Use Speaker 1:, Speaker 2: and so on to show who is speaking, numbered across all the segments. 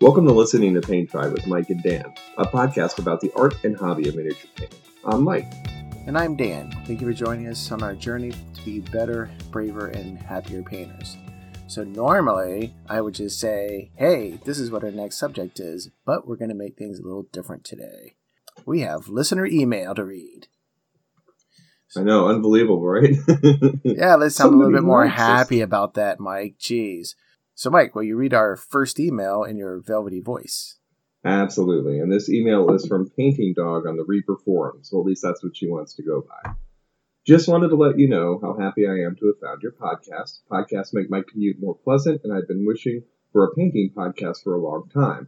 Speaker 1: Welcome to Listening to Paint Dry with Mike and Dan, a podcast about the art and hobby of miniature painting. I'm Mike.
Speaker 2: And I'm Dan. Thank you for joining us on our journey to be better, braver, and happier painters. So, normally I would just say, hey, this is what our next subject is, but we're going to make things a little different today. We have listener email to read.
Speaker 1: I know, unbelievable, right?
Speaker 2: yeah, let's sound a little bit more happy about that, Mike. Jeez. So, Mike, will you read our first email in your velvety voice?
Speaker 1: Absolutely. And this email is from Painting Dog on the Reaper forums. Well, at least that's what she wants to go by. Just wanted to let you know how happy I am to have found your podcast. Podcasts make my commute more pleasant, and I've been wishing for a painting podcast for a long time.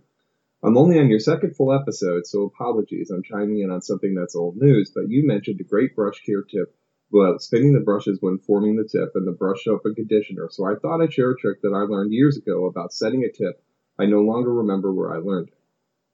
Speaker 1: I'm only on your second full episode, so apologies. I'm chiming in on something that's old news, but you mentioned a great brush care tip about spinning the brushes when forming the tip and the brush soap and conditioner, so I thought I'd share a trick that I learned years ago about setting a tip. I no longer remember where I learned it.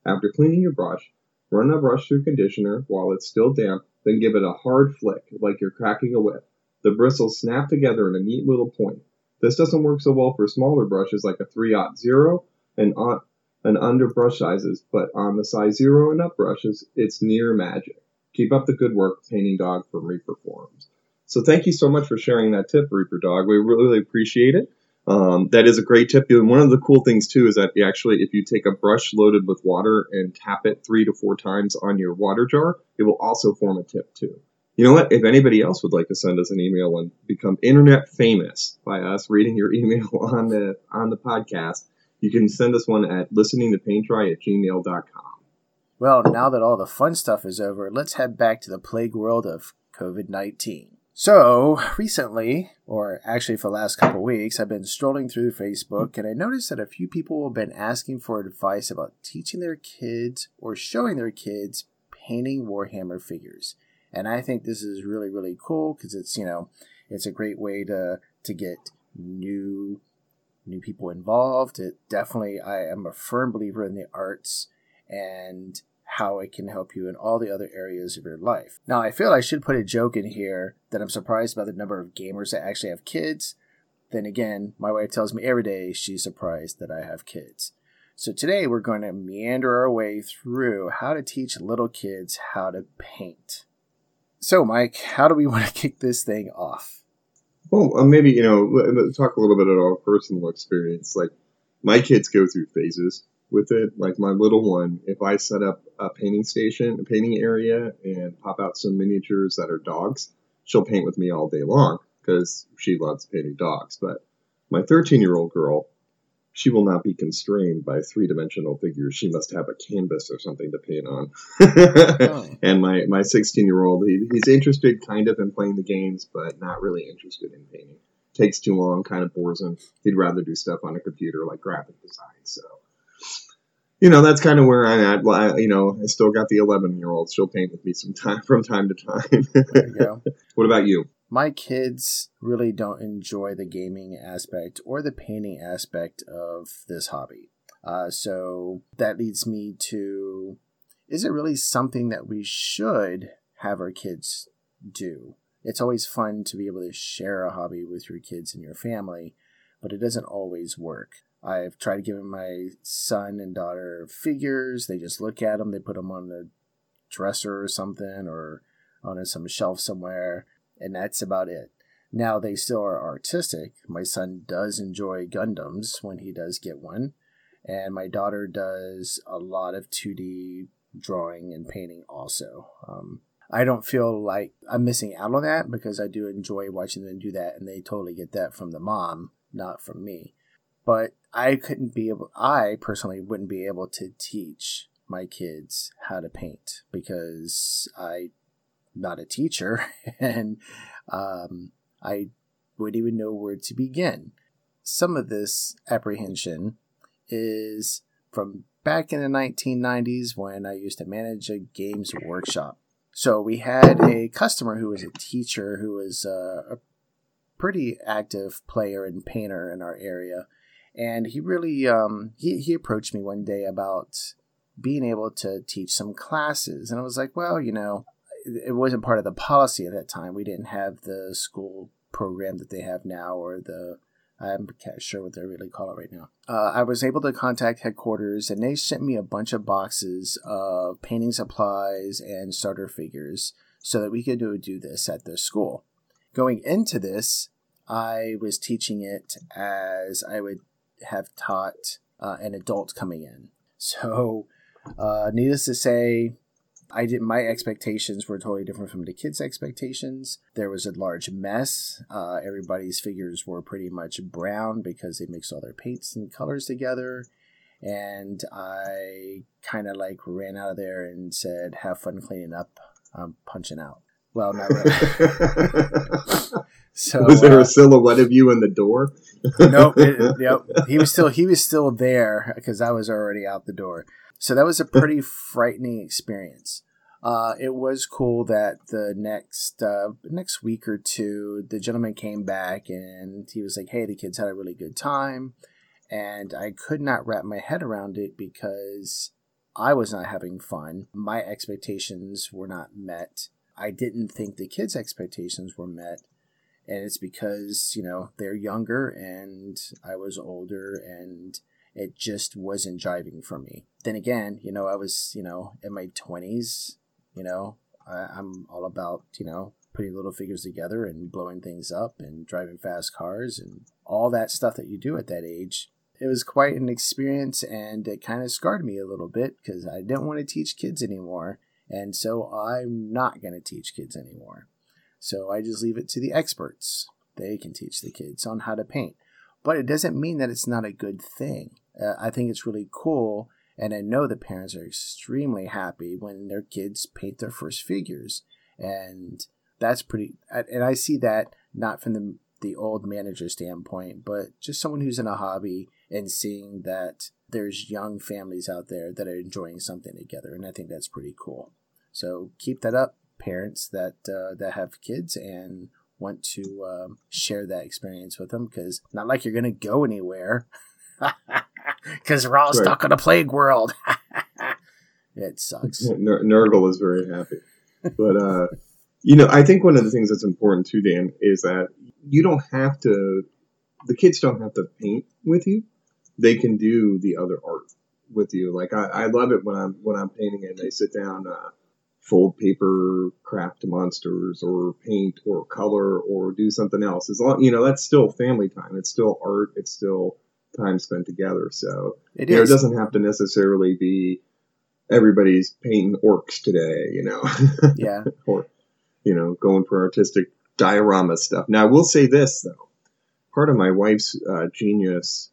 Speaker 1: After cleaning your brush, run a brush through conditioner while it's still damp, then give it a hard flick, like you're cracking a whip. The bristles snap together in a neat little point. This doesn't work so well for smaller brushes like a 3-0 and, on, and under brush sizes, but on the size 0 and up brushes, it's near magic. Keep up the good work, Painting Dog from Reaper Forums. So thank you so much for sharing that tip, Reaper Dog. We really, appreciate it. Um, that is a great tip. And one of the cool things too is that actually, if you take a brush loaded with water and tap it three to four times on your water jar, it will also form a tip too. You know what? If anybody else would like to send us an email and become internet famous by us reading your email on the on the podcast, you can send us one at listeningtopaintdry at gmail.com.
Speaker 2: Well, now that all the fun stuff is over, let's head back to the plague world of COVID 19. So, recently, or actually for the last couple weeks, I've been strolling through Facebook and I noticed that a few people have been asking for advice about teaching their kids or showing their kids painting Warhammer figures. And I think this is really, really cool because it's, you know, it's a great way to, to get new new people involved. It definitely I am a firm believer in the arts and how it can help you in all the other areas of your life. Now, I feel I should put a joke in here that I'm surprised by the number of gamers that actually have kids. Then again, my wife tells me every day she's surprised that I have kids. So today we're going to meander our way through how to teach little kids how to paint. So, Mike, how do we want to kick this thing off?
Speaker 1: Well, uh, maybe, you know, talk a little bit about our personal experience. Like, my kids go through phases with it. Like my little one, if I set up a painting station, a painting area, and pop out some miniatures that are dogs, she'll paint with me all day long because she loves painting dogs. But my 13 year old girl, she will not be constrained by three dimensional figures. She must have a canvas or something to paint on. oh. And my, my 16 year old, he, he's interested kind of in playing the games, but not really interested in painting. Takes too long, kind of bores him. He'd rather do stuff on a computer like graphic design. So you know, that's kind of where I'm at. Well, you know, I still got the 11 year old. She'll paint with me some time from time to time. there you go. what about you?
Speaker 2: My kids really don't enjoy the gaming aspect or the painting aspect of this hobby. Uh, so that leads me to is it really something that we should have our kids do? It's always fun to be able to share a hobby with your kids and your family, but it doesn't always work. I've tried giving my son and daughter figures. They just look at them, they put them on the dresser or something, or on some shelf somewhere, and that's about it. Now they still are artistic. My son does enjoy Gundams when he does get one, and my daughter does a lot of 2D drawing and painting also. Um, I don't feel like I'm missing out on that because I do enjoy watching them do that, and they totally get that from the mom, not from me but I couldn't be able, I personally wouldn't be able to teach my kids how to paint because I'm not a teacher and um, I wouldn't even know where to begin. Some of this apprehension is from back in the 1990s when I used to manage a games workshop. So we had a customer who was a teacher who was uh, a pretty active player and painter in our area and he really um, he, he approached me one day about being able to teach some classes and i was like well you know it wasn't part of the policy at that time we didn't have the school program that they have now or the I'm not sure what they really call it right now. Uh, I was able to contact headquarters, and they sent me a bunch of boxes of painting supplies and starter figures so that we could do, do this at the school. Going into this, I was teaching it as I would have taught uh, an adult coming in. So, uh, needless to say, I did my expectations were totally different from the kids' expectations. There was a large mess. Uh, everybody's figures were pretty much brown because they mixed all their paints and colors together. And I kind of like ran out of there and said, "Have fun cleaning up. I'm punching out." Well, not really.
Speaker 1: so was there uh, a silhouette of you in the door?
Speaker 2: Nope. Yep. He was still he was still there because I was already out the door. So that was a pretty frightening experience. Uh, it was cool that the next uh, next week or two, the gentleman came back and he was like, "Hey, the kids had a really good time," and I could not wrap my head around it because I was not having fun. My expectations were not met. I didn't think the kids' expectations were met, and it's because you know they're younger and I was older and it just wasn't jiving for me. Then again, you know, I was, you know, in my 20s, you know, I, I'm all about, you know, putting little figures together and blowing things up and driving fast cars and all that stuff that you do at that age. It was quite an experience and it kind of scarred me a little bit because I didn't want to teach kids anymore. And so I'm not going to teach kids anymore. So I just leave it to the experts. They can teach the kids on how to paint. But it doesn't mean that it's not a good thing. Uh, I think it's really cool, and I know the parents are extremely happy when their kids paint their first figures, and that's pretty. And I see that not from the the old manager standpoint, but just someone who's in a hobby and seeing that there's young families out there that are enjoying something together, and I think that's pretty cool. So keep that up, parents that uh, that have kids and want to um, share that experience with them because not like you're going to go anywhere. because we're all right. stuck in a plague world. it sucks.
Speaker 1: N- Nurgle is very happy, but uh, you know, I think one of the things that's important too, Dan, is that you don't have to. The kids don't have to paint with you; they can do the other art with you. Like I, I love it when I'm when I'm painting and they sit down. Uh, fold paper, craft monsters, or paint, or color, or do something else. As long you know, that's still family time. It's still art. It's still time spent together. So it, you know, it doesn't have to necessarily be everybody's painting orcs today, you know.
Speaker 2: Yeah.
Speaker 1: or, you know, going for artistic diorama stuff. Now, I will say this, though. Part of my wife's uh, genius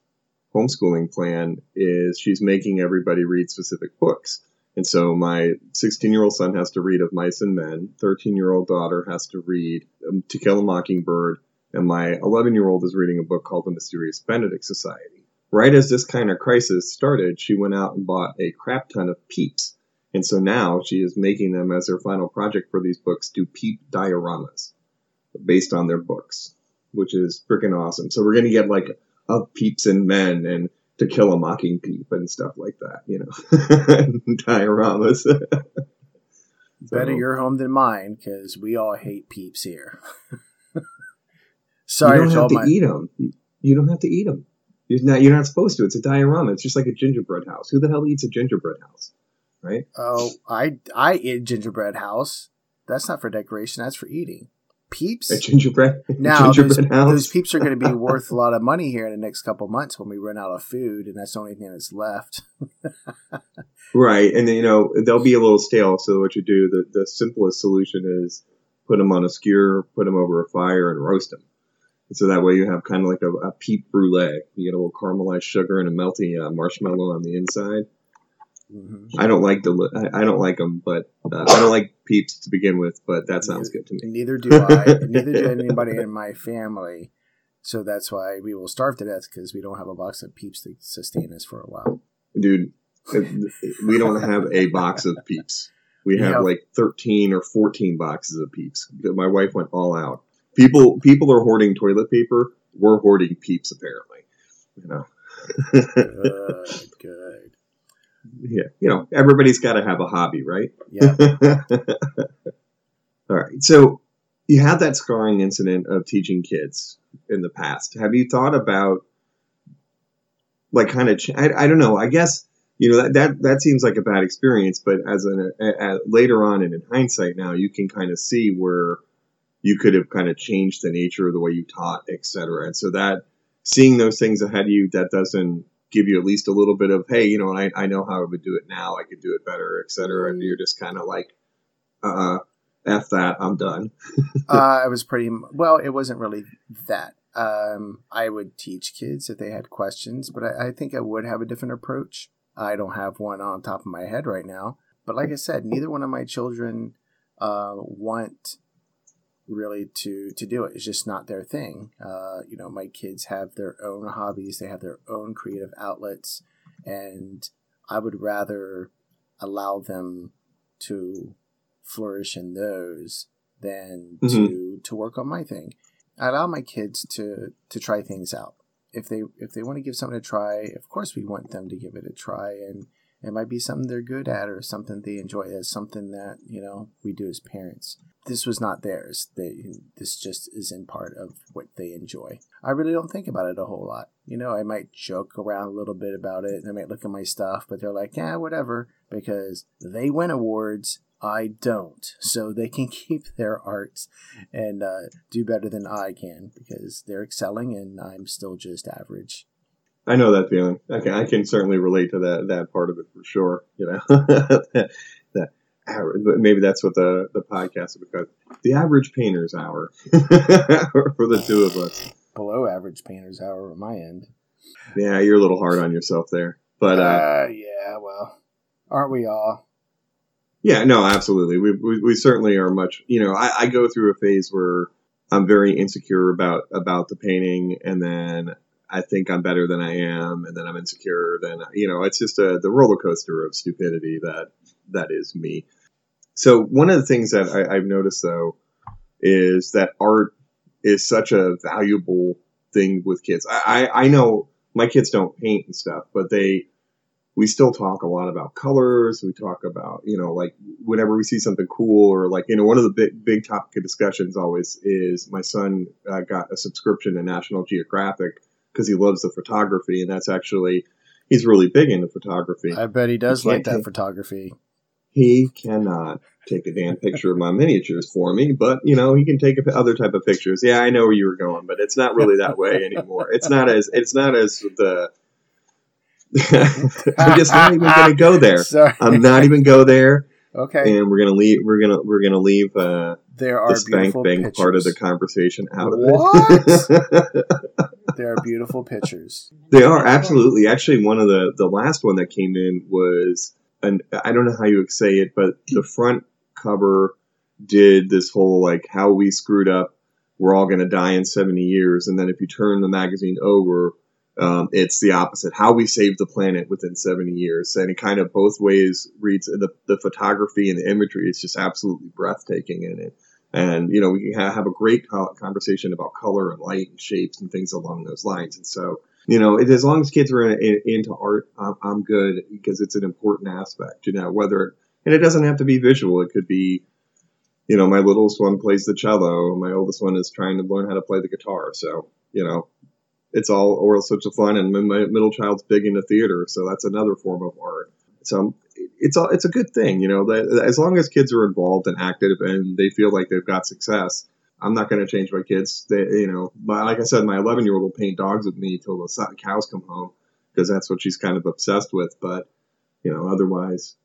Speaker 1: homeschooling plan is she's making everybody read specific books. And so my 16 year old son has to read Of Mice and Men, 13 year old daughter has to read um, To Kill a Mockingbird, and my 11 year old is reading a book called The Mysterious Benedict Society. Right as this kind of crisis started, she went out and bought a crap ton of peeps. And so now she is making them as her final project for these books do peep dioramas based on their books, which is freaking awesome. So we're going to get like of peeps and men and to kill a mocking peep and stuff like that, you know, dioramas.
Speaker 2: Better your home than mine because we all hate peeps here.
Speaker 1: Sorry, you don't have to my... eat them. You don't have to eat them. You're not, you're not supposed to. It's a diorama. It's just like a gingerbread house. Who the hell eats a gingerbread house? Right?
Speaker 2: Oh, I I eat gingerbread house. That's not for decoration. That's for eating. Peeps.
Speaker 1: A gingerbread.
Speaker 2: Now gingerbread those, house? those peeps are going to be worth a lot of money here in the next couple months when we run out of food, and that's the only thing that's left.
Speaker 1: right, and then, you know they'll be a little stale. So what you do, the the simplest solution is put them on a skewer, put them over a fire, and roast them. And so that way you have kind of like a, a peep brulee. You get a little caramelized sugar and a melty uh, marshmallow on the inside. Mm-hmm. I don't like the I, don't like them, but uh, I don't like peeps to begin with. But that sounds
Speaker 2: neither,
Speaker 1: good to me.
Speaker 2: Neither do I. neither do anybody in my family. So that's why we will starve to death because we don't have a box of peeps to sustain us for a while.
Speaker 1: Dude, we don't have a box of peeps. We have, have like thirteen or fourteen boxes of peeps. My wife went all out. People people are hoarding toilet paper. We're hoarding peeps apparently. You know.
Speaker 2: good, good.
Speaker 1: Yeah, you know, everybody's got to have a hobby, right?
Speaker 2: Yeah.
Speaker 1: All right. So you had that scarring incident of teaching kids in the past. Have you thought about like kind of? Ch- I, I don't know. I guess you know that that that seems like a bad experience, but as an a, a, later on and in hindsight now, you can kind of see where you could have kind of changed the nature of the way you taught, etc. And so that seeing those things ahead of you, that doesn't give you at least a little bit of hey, you know, I, I know how I would do it now. I could do it better, etc. And you're just kind of like, uh, f that, I'm done.
Speaker 2: uh, I was pretty well. It wasn't really that. Um, I would teach kids if they had questions, but I, I think I would have a different approach. I don't have one on top of my head right now. But like I said, neither one of my children uh, want really to to do it. It's just not their thing. Uh, you know, my kids have their own hobbies. They have their own creative outlets, and I would rather allow them to flourish in those than mm-hmm. to to work on my thing. I allow my kids to to try things out. If they if they want to give something a try, of course we want them to give it a try and it might be something they're good at or something they enjoy as something that, you know, we do as parents. This was not theirs. They this just isn't part of what they enjoy. I really don't think about it a whole lot. You know, I might joke around a little bit about it. They might look at my stuff, but they're like, yeah, whatever, because they win awards I don't. So they can keep their arts and uh, do better than I can because they're excelling and I'm still just average.
Speaker 1: I know that feeling. I can, I can certainly relate to that that part of it for sure. You know, that, that maybe that's what the the podcast is because the average painter's hour for the two of us.
Speaker 2: Below average painter's hour at my end.
Speaker 1: Yeah, you're a little hard on yourself there, but uh,
Speaker 2: uh yeah, well, aren't we all?
Speaker 1: Yeah, no, absolutely. We, we, we certainly are much. You know, I, I go through a phase where I'm very insecure about about the painting, and then I think I'm better than I am, and then I'm insecure. Then you know, it's just a the roller coaster of stupidity that that is me. So one of the things that I, I've noticed though is that art is such a valuable thing with kids. I, I, I know my kids don't paint and stuff, but they we still talk a lot about colors. We talk about, you know, like whenever we see something cool or like, you know, one of the big, big topic of discussions always is my son uh, got a subscription to National Geographic because he loves the photography. And that's actually, he's really big into photography.
Speaker 2: I bet he does he like that take, photography.
Speaker 1: He cannot take a damn picture of my miniatures for me, but you know, he can take other type of pictures. Yeah, I know where you were going, but it's not really that way anymore. It's not as, it's not as the, I'm just not even going to go there. Sorry. I'm not even go there.
Speaker 2: Okay.
Speaker 1: And we're gonna leave. We're gonna we're gonna leave. Uh,
Speaker 2: there are
Speaker 1: the spank bank pictures. part of the conversation out of
Speaker 2: it. there are beautiful pictures.
Speaker 1: They are absolutely. Actually, one of the the last one that came in was, and I don't know how you would say it, but the front cover did this whole like how we screwed up. We're all gonna die in seventy years, and then if you turn the magazine over, um, it's the opposite. How we save the planet within 70 years. And it kind of both ways reads the, the photography and the imagery is just absolutely breathtaking in it. And, you know, we can have a great conversation about color and light and shapes and things along those lines. And so, you know, as long as kids are in, in, into art, I'm good because it's an important aspect, you know, whether, and it doesn't have to be visual. It could be, you know, my littlest one plays the cello. My oldest one is trying to learn how to play the guitar. So, you know, it's all oral of fun. And my middle child's big into theater, so that's another form of art. So it's a, it's a good thing, you know. That as long as kids are involved and active and they feel like they've got success, I'm not going to change my kids. They, you know, my, like I said, my 11 year old will paint dogs with me till the cows come home because that's what she's kind of obsessed with. But you know, otherwise,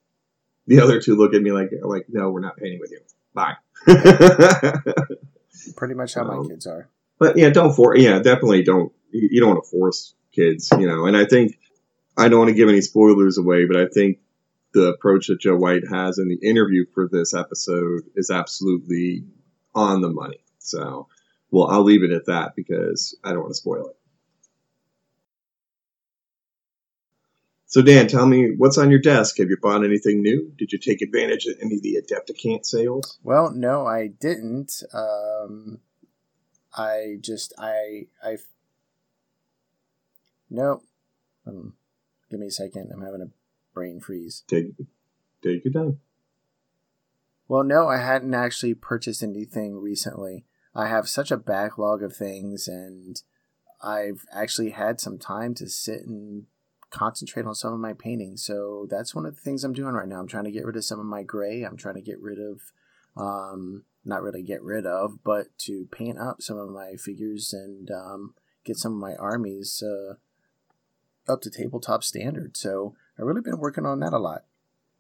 Speaker 1: the other two look at me like like no, we're not painting with you. Bye.
Speaker 2: Pretty much how um, my kids are.
Speaker 1: But yeah, don't for yeah, definitely don't you don't want to force kids, you know. And I think I don't want to give any spoilers away, but I think the approach that Joe White has in the interview for this episode is absolutely on the money. So, well, I'll leave it at that because I don't want to spoil it. So, Dan, tell me what's on your desk. Have you bought anything new? Did you take advantage of any of the Adepticon sales?
Speaker 2: Well, no, I didn't. Um, I just I I Nope. Um, give me a second. I'm having a brain freeze.
Speaker 1: Take take your time.
Speaker 2: Well, no, I hadn't actually purchased anything recently. I have such a backlog of things, and I've actually had some time to sit and concentrate on some of my paintings. So that's one of the things I'm doing right now. I'm trying to get rid of some of my gray. I'm trying to get rid of, um, not really get rid of, but to paint up some of my figures and um, get some of my armies uh, up to tabletop standard. So I've really been working on that a lot.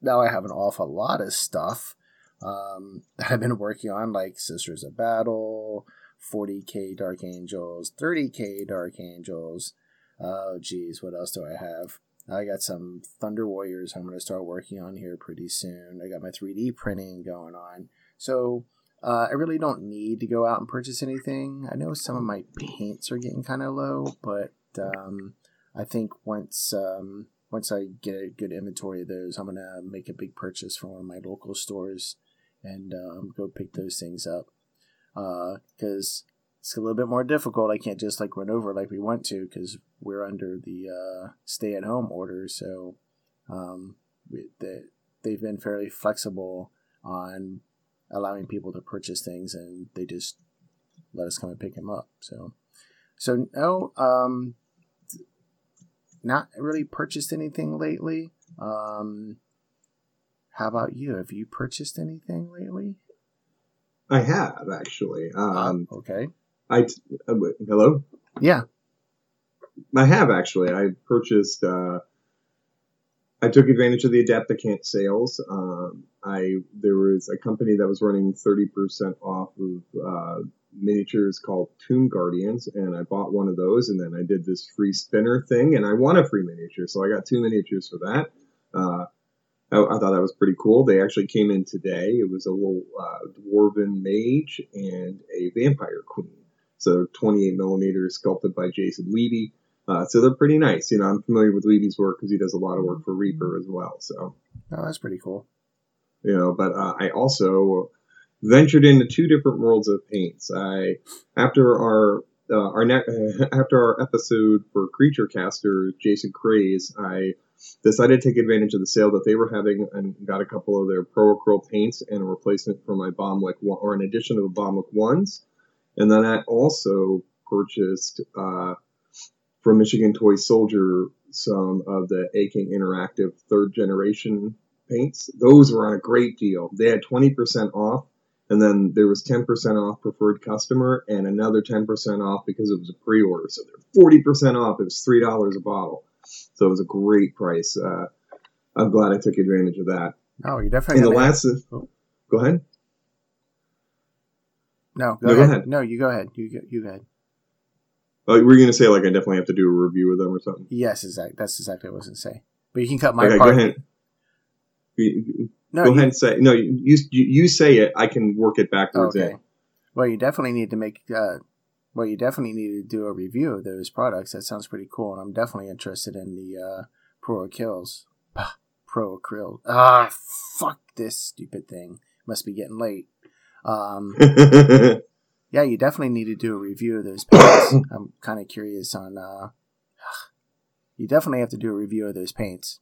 Speaker 2: Now I have an awful lot of stuff um, that I've been working on, like Sisters of Battle, 40k Dark Angels, 30k Dark Angels. Oh, geez, what else do I have? I got some Thunder Warriors I'm going to start working on here pretty soon. I got my 3D printing going on. So uh, I really don't need to go out and purchase anything. I know some of my paints are getting kind of low, but um, I think once um, once I get a good inventory of those, I'm gonna make a big purchase from one of my local stores and um, go pick those things up. Because uh, it's a little bit more difficult. I can't just like run over like we want to because we're under the uh, stay-at-home order. So um, they, they've been fairly flexible on allowing people to purchase things, and they just let us come and pick them up. So, so no, um, not really purchased anything lately. Um, how about you? Have you purchased anything lately?
Speaker 1: I have actually. Um,
Speaker 2: okay.
Speaker 1: I t- uh, hello.
Speaker 2: Yeah.
Speaker 1: I have actually. I purchased. Uh, I took advantage of the Adepticon sales. Um, I there was a company that was running thirty percent off of uh, miniatures called Tomb Guardians, and I bought one of those, and then I did this free spinner thing, and I won a free miniature, so I got two miniatures for that. Uh, I, I, thought that was pretty cool. They actually came in today. It was a little uh, dwarven mage and a vampire queen. So 28 millimeters, sculpted by Jason Levy. Uh, so they're pretty nice. You know, I'm familiar with Levy's work because he does a lot of work for Reaper as well. So,
Speaker 2: oh, that's pretty cool.
Speaker 1: You know, but uh, I also ventured into two different worlds of paints. I after our uh, our ne- after our episode for Creature Caster, Jason Craze, I decided to take advantage of the sale that they were having and got a couple of their Pro Acryl paints and a replacement for my Baumlik one, or an addition to the Baumlik ones. And then I also purchased uh, from Michigan Toy Soldier some of the AK Interactive third generation paints. Those were on a great deal. They had 20% off and then there was 10% off preferred customer and another 10% off because it was a pre-order. So they're 40% off. It was $3 a bottle. So it was a great price. Uh, I'm glad I took advantage of that.
Speaker 2: Oh, you definitely.
Speaker 1: And the last, oh. go ahead.
Speaker 2: No, go, no, ahead. go ahead. No, you go ahead. You go, you go ahead.
Speaker 1: Oh, we're going to say like I definitely have to do a review of them or something.
Speaker 2: Yes, exactly. That's exactly what I was going to say. But you can cut my okay, part.
Speaker 1: Go ahead. No, Go you, ahead and say no. You, you you say it. I can work it backwards. Okay. In.
Speaker 2: Well, you definitely need to make. Uh, well, you definitely need to do a review of those products. That sounds pretty cool, and I'm definitely interested in the uh, Pro Kills. Pro Acryl. Ah, fuck this stupid thing. Must be getting late. Um, yeah, you definitely need to do a review of those paints. I'm kind of curious on. Uh, you definitely have to do a review of those paints.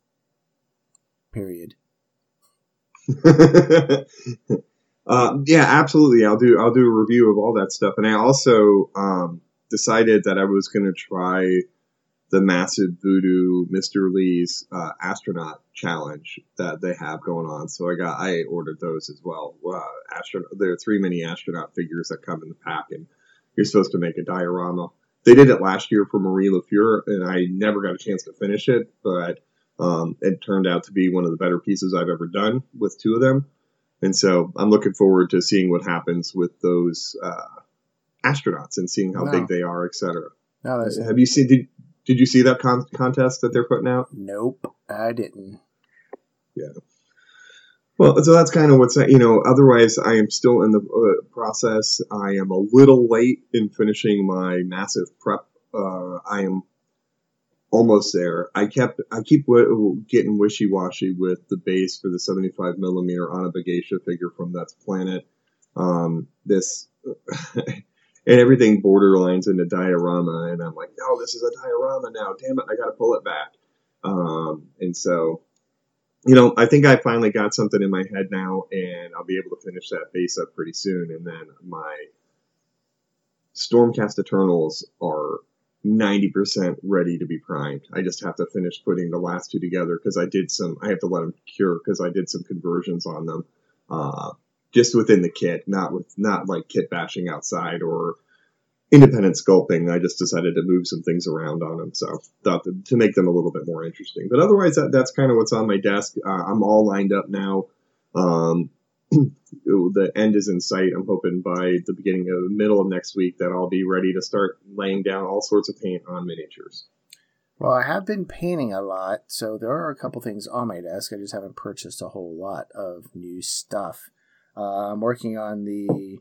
Speaker 2: Period.
Speaker 1: uh, yeah, absolutely. I'll do I'll do a review of all that stuff, and I also um, decided that I was going to try the massive voodoo Mr. Lee's uh, astronaut challenge that they have going on. So I got I ordered those as well. Uh, astronaut, there are three mini astronaut figures that come in the pack, and you're supposed to make a diorama. They did it last year for Marie LaFleur, and I never got a chance to finish it, but um, it turned out to be one of the better pieces I've ever done with two of them. And so I'm looking forward to seeing what happens with those uh, astronauts and seeing how no. big they are, etc. No, Have you seen? Did Did you see that con- contest that they're putting out?
Speaker 2: Nope, I didn't.
Speaker 1: Yeah. Well, so that's kind of what's you know. Otherwise, I am still in the uh, process. I am a little late in finishing my massive prep. Uh, I am almost there. I kept I keep w- getting wishy washy with the base for the 75 millimeter Ana Begeisha figure from Nuts Planet. Um, this and everything borderlines into diorama, and I'm like, no, this is a diorama now. Damn it, I got to pull it back. Um, and so you know, I think I finally got something in my head now, and I'll be able to finish that base up pretty soon. And then my Stormcast Eternals are 90% ready to be primed. I just have to finish putting the last two together because I did some, I have to let them cure because I did some conversions on them. Uh, just within the kit, not with, not like kit bashing outside or independent sculpting. I just decided to move some things around on them, so thought to, to make them a little bit more interesting. But otherwise, that, that's kind of what's on my desk. Uh, I'm all lined up now. Um, the end is in sight. I'm hoping by the beginning of the middle of next week that I'll be ready to start laying down all sorts of paint on miniatures.
Speaker 2: Well, I have been painting a lot, so there are a couple things on my desk. I just haven't purchased a whole lot of new stuff. Uh, I'm working on the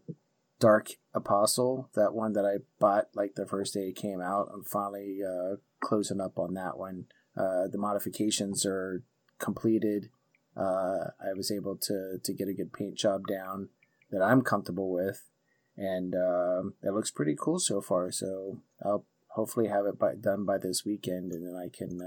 Speaker 2: Dark Apostle, that one that I bought like the first day it came out. I'm finally uh, closing up on that one. Uh, the modifications are completed. Uh, I was able to to get a good paint job down that I'm comfortable with, and um, it looks pretty cool so far. So I'll hopefully have it by, done by this weekend, and then I can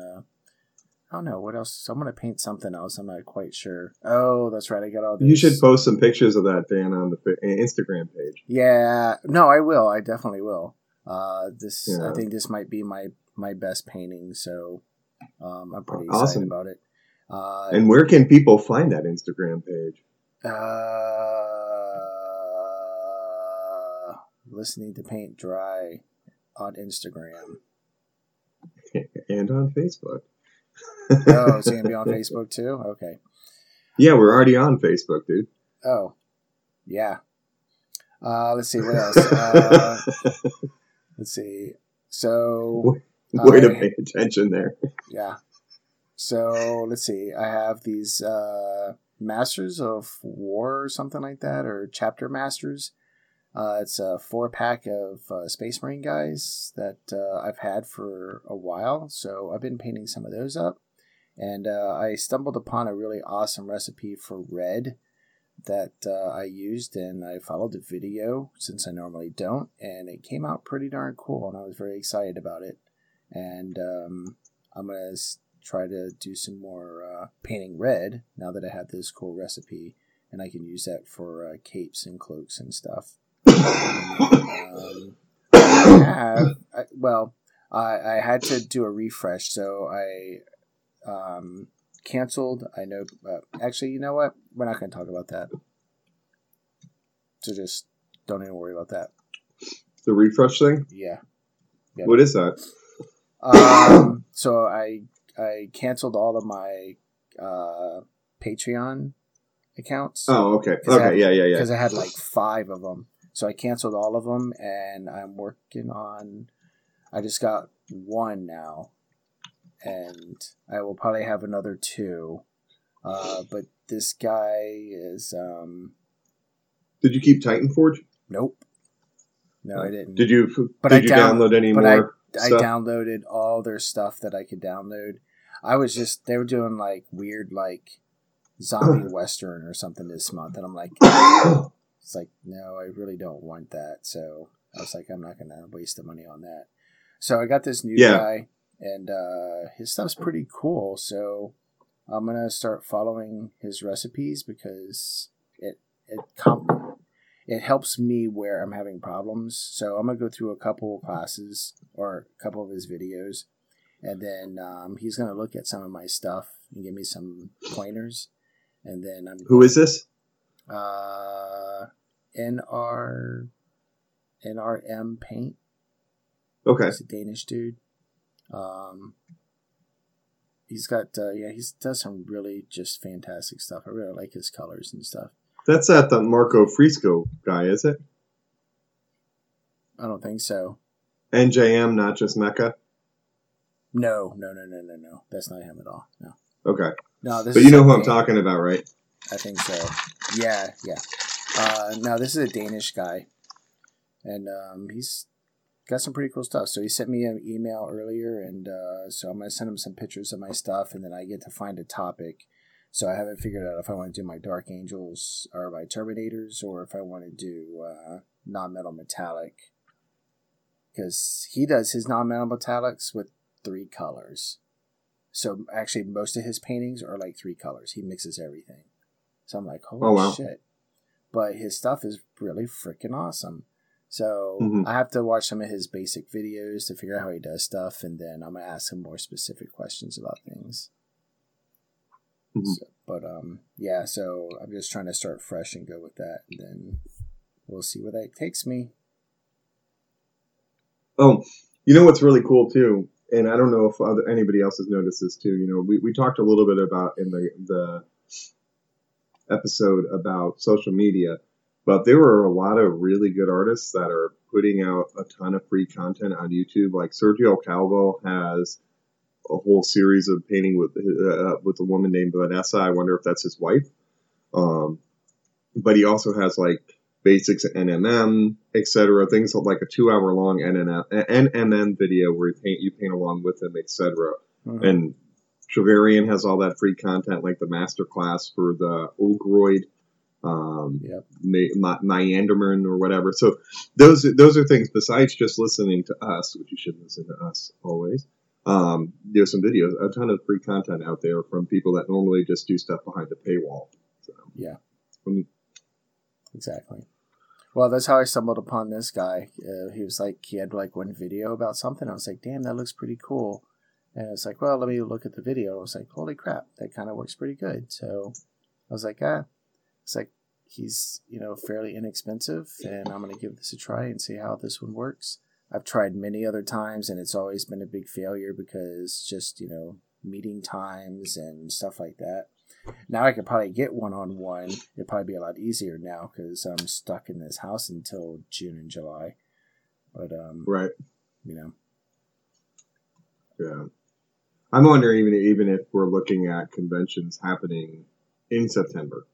Speaker 2: I don't know what else. I'm gonna paint something else. I'm not quite sure. Oh, that's right. I got all these.
Speaker 1: You should post some pictures of that, Dan, on the Instagram page.
Speaker 2: Yeah, no, I will. I definitely will. Uh, this yeah. I think this might be my my best painting, so um, I'm pretty excited awesome. about it.
Speaker 1: Uh, and where can people find that Instagram page?
Speaker 2: Uh, listening to paint dry on Instagram
Speaker 1: and on Facebook
Speaker 2: oh, is he gonna be on Facebook too? Okay.
Speaker 1: Yeah, we're already on Facebook, dude.
Speaker 2: Oh, yeah. Uh, let's see what else. Uh, let's see. So,
Speaker 1: way, to pay attention there.
Speaker 2: Yeah. So let's see. I have these uh, Masters of War or something like that, or Chapter Masters. Uh, it's a four pack of uh, Space Marine guys that uh, I've had for a while, so I've been painting some of those up. And uh, I stumbled upon a really awesome recipe for red that uh, I used, and I followed the video since I normally don't, and it came out pretty darn cool, and I was very excited about it. And um, I'm gonna try to do some more uh, painting red now that I have this cool recipe, and I can use that for capes and cloaks and stuff um, I have I, well, I, I had to do a refresh, so I um, canceled. I know. Uh, actually, you know what? We're not going to talk about that. So just don't even worry about that.
Speaker 1: The refresh thing.
Speaker 2: Yeah.
Speaker 1: Yep. What is that?
Speaker 2: Um, so I I canceled all of my uh, Patreon accounts.
Speaker 1: Oh, okay. Okay.
Speaker 2: Had,
Speaker 1: yeah, yeah, yeah.
Speaker 2: Because I had like five of them. So I canceled all of them, and I'm working on. I just got one now, and I will probably have another two. Uh, but this guy is. Um,
Speaker 1: did you keep Titan Forge?
Speaker 2: Nope. No, I didn't.
Speaker 1: Did you? But did I you down, download any more?
Speaker 2: I, I downloaded all their stuff that I could download. I was just they were doing like weird like zombie western or something this month, and I'm like, It's like, no, I really don't want that. So I was like, I'm not going to waste the money on that. So I got this new yeah. guy, and uh, his stuff's pretty cool. So I'm going to start following his recipes because it it comp- it helps me where I'm having problems. So I'm going to go through a couple classes or a couple of his videos, and then um, he's going to look at some of my stuff and give me some pointers. And then I'm
Speaker 1: who is this?
Speaker 2: Uh, NR NRM Paint.
Speaker 1: Okay.
Speaker 2: He's a Danish dude. Um, he's got uh, yeah, he does some really just fantastic stuff. I really like his colors and stuff.
Speaker 1: That's at the Marco Frisco guy, is it?
Speaker 2: I don't think so.
Speaker 1: NJM, not just Mecca.
Speaker 2: No, no, no, no, no, no. That's not him at all. No.
Speaker 1: Okay.
Speaker 2: No,
Speaker 1: this. But you know who I'm talking about, right?
Speaker 2: I think so. Yeah, yeah. Uh, now this is a Danish guy, and um, he's got some pretty cool stuff. So he sent me an email earlier, and uh, so I'm gonna send him some pictures of my stuff, and then I get to find a topic. So I haven't figured out if I want to do my Dark Angels or my Terminators, or if I want to do uh, non-metal metallic, because he does his non-metal metallics with three colors. So actually, most of his paintings are like three colors. He mixes everything. So I'm like, holy
Speaker 1: Oh, wow.
Speaker 2: shit! But his stuff is really freaking awesome. So
Speaker 1: Mhm.
Speaker 2: I have to watch some of his basic videos to figure out how he does stuff, and then I'm gonna ask him more specific questions about things.
Speaker 1: Mhm.
Speaker 2: So, but um, yeah. So I'm just trying to start fresh and go with that, and then we'll see where that takes me.
Speaker 1: Oh, you know what's really cool too, and I don't know if other, anybody else has noticed this too. You know, we, we talked a little bit about in the the episode about social media, but there were a lot of really good artists that are putting out a ton of free content on YouTube. Like Sergio Calvo has a whole series of painting with uh, with a woman named Vanessa. I wonder if that's his wife. Um, but he also has like basics NMM, etc. Things like a two hour long NMM, NMM video where you paint you paint along with him, etc.
Speaker 2: Mhm.
Speaker 1: And Trovarion has all that free content, like the master class for the Ogroid, um,
Speaker 2: Yep.
Speaker 1: Ma- Ma- Myanderman or whatever. So those those are things besides just listening to us, which you should listen to us always. Um, there's some videos, a ton of free content out there from people that normally just do stuff behind a paywall. So,
Speaker 2: Yeah.
Speaker 1: um,
Speaker 2: Exactly. Well, that's how I stumbled upon this guy. Uh, he was like, he had like one video about something. I was like, damn, that looks pretty cool. And it's like, well, let me look at the video. I was like, holy crap, that kind of works pretty good. So I was like, ah, it's like he's you know fairly inexpensive, and I'm gonna give this a try and see how this one works. I've tried many other times, and it's always been a big failure because just you know meeting times and stuff like that. Now I could probably get one on one. It'd probably be a lot easier now because I'm stuck in this house until June and July. But um,
Speaker 1: right.
Speaker 2: you know,
Speaker 1: Yeah. I'm wondering even even if we're looking at conventions happening in September.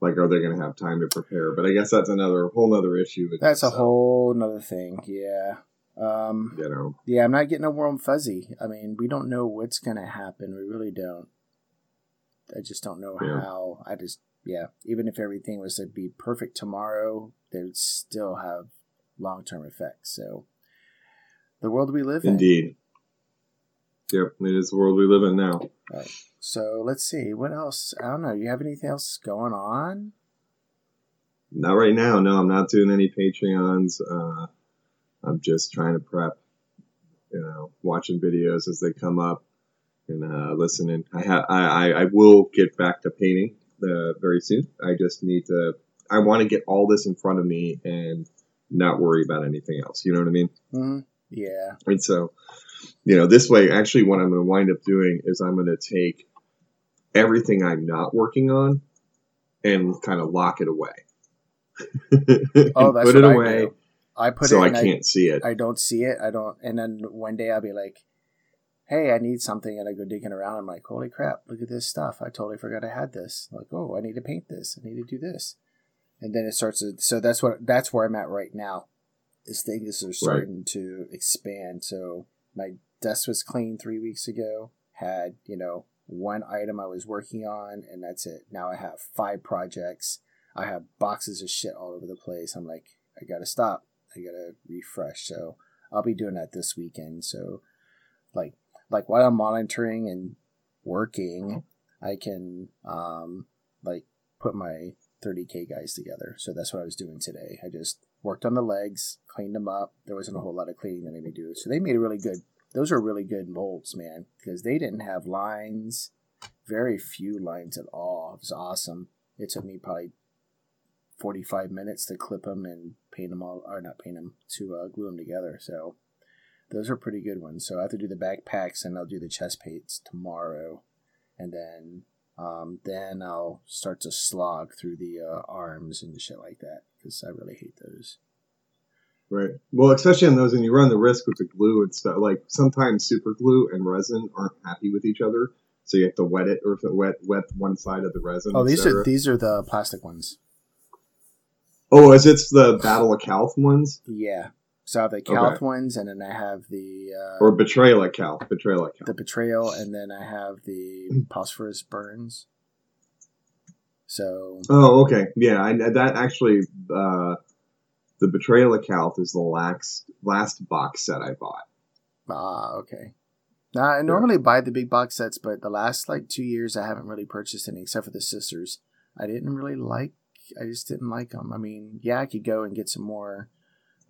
Speaker 1: Like, are they going to have time to prepare? But I guess that's another whole other issue.
Speaker 2: that's a whole nother thing. Yeah. Um,
Speaker 1: You know.
Speaker 2: yeah, I'm not getting a warm fuzzy. I mean, we don't know what's gonna happen. We really don't. I just don't know
Speaker 1: Yeah.
Speaker 2: how. I just yeah. Even if everything was to be perfect tomorrow, they would still have long term effects. So the world we live in.
Speaker 1: Indeed. Yep, it is the world we live in now.
Speaker 2: So let's see what else. I don't know. You have anything else going on?
Speaker 1: Not right now. No, I'm not doing any Patreons. Uh, I'm just trying to prep. You know, watching videos as they come up and uh, listening. I, ha- I I I will get back to painting uh, very soon. I just need to. I want to get all this in front of me and not worry about anything else. You know what I mean?
Speaker 2: hmm Yeah.
Speaker 1: And so, you know, this way, actually, what I'm going to wind up doing is I'm going to take everything I'm not working on and kind of lock it away.
Speaker 2: Oh, that's
Speaker 1: put
Speaker 2: what
Speaker 1: it
Speaker 2: I
Speaker 1: away
Speaker 2: do. I put
Speaker 1: so
Speaker 2: it.
Speaker 1: So
Speaker 2: I
Speaker 1: can't see it.
Speaker 2: I don't see it. I don't. And then one day I'll be like, "Hey, I need something," and I go digging around. I'm like, "Holy crap! Look at this stuff! I totally forgot I had this." like, "Oh, I need to paint this. I need to do this," and then it starts. To, so that's what that's where I'm at right now. Is things are starting to expand. So my desk was clean three weeks ago. Had you know one item I was working on, and that's it. Now I have five projects. I have boxes of shit all over the place. I'm like, I gotta stop. I gotta refresh. So I'll be doing that this weekend. So like like while I'm monitoring and working, I can um like put my 30k guys together. So that's what I was doing today. I just worked on the legs, cleaned them up. There wasn't a whole lot of cleaning that I need to do. So they made a really good those are really good molds, man, because they didn't have lines, very few lines at all. It was awesome. It took me probably 45 minutes to clip them and paint them all, or not paint them, to uh, glue them together. So those are pretty good ones. So I have to do the backpacks and I'll do the chest plates tomorrow. And then um, then I'll start to slog through the uh, arms and shit like that because I really hate those.
Speaker 1: Right. Well, especially on those, and you run the risk with the glue and stuff. Like sometimes super glue and resin aren't happy with each other, so you have to wet it or if it wet wet one side of the resin.
Speaker 2: Oh, these are these are the plastic ones.
Speaker 1: Oh, is it the Battle of Calth ones
Speaker 2: Yeah. So I have the Calth ones, and then I have the uh,
Speaker 1: or Betrayal at Calth? Betrayal at
Speaker 2: the betrayal, and then I have the phosphorus burns. So
Speaker 1: Oh, okay. Yeah, I, that actually, uh, the Betrayal of Calth is the last last box set I bought.
Speaker 2: ah okay. Now, I normally buy the big box sets, but the last like two years I haven't really purchased any except for the sisters. I didn't really like. I just didn't like them. I mean, yeah, I could go and get some more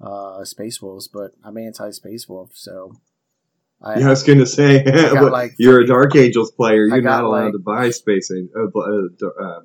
Speaker 2: uh, Space Wolves, but I'm anti Space Wolf, so.
Speaker 1: I, yeah, I was going to say, like, you're a Dark Angels player. You're not allowed like, to buy Space uh, uh, uh,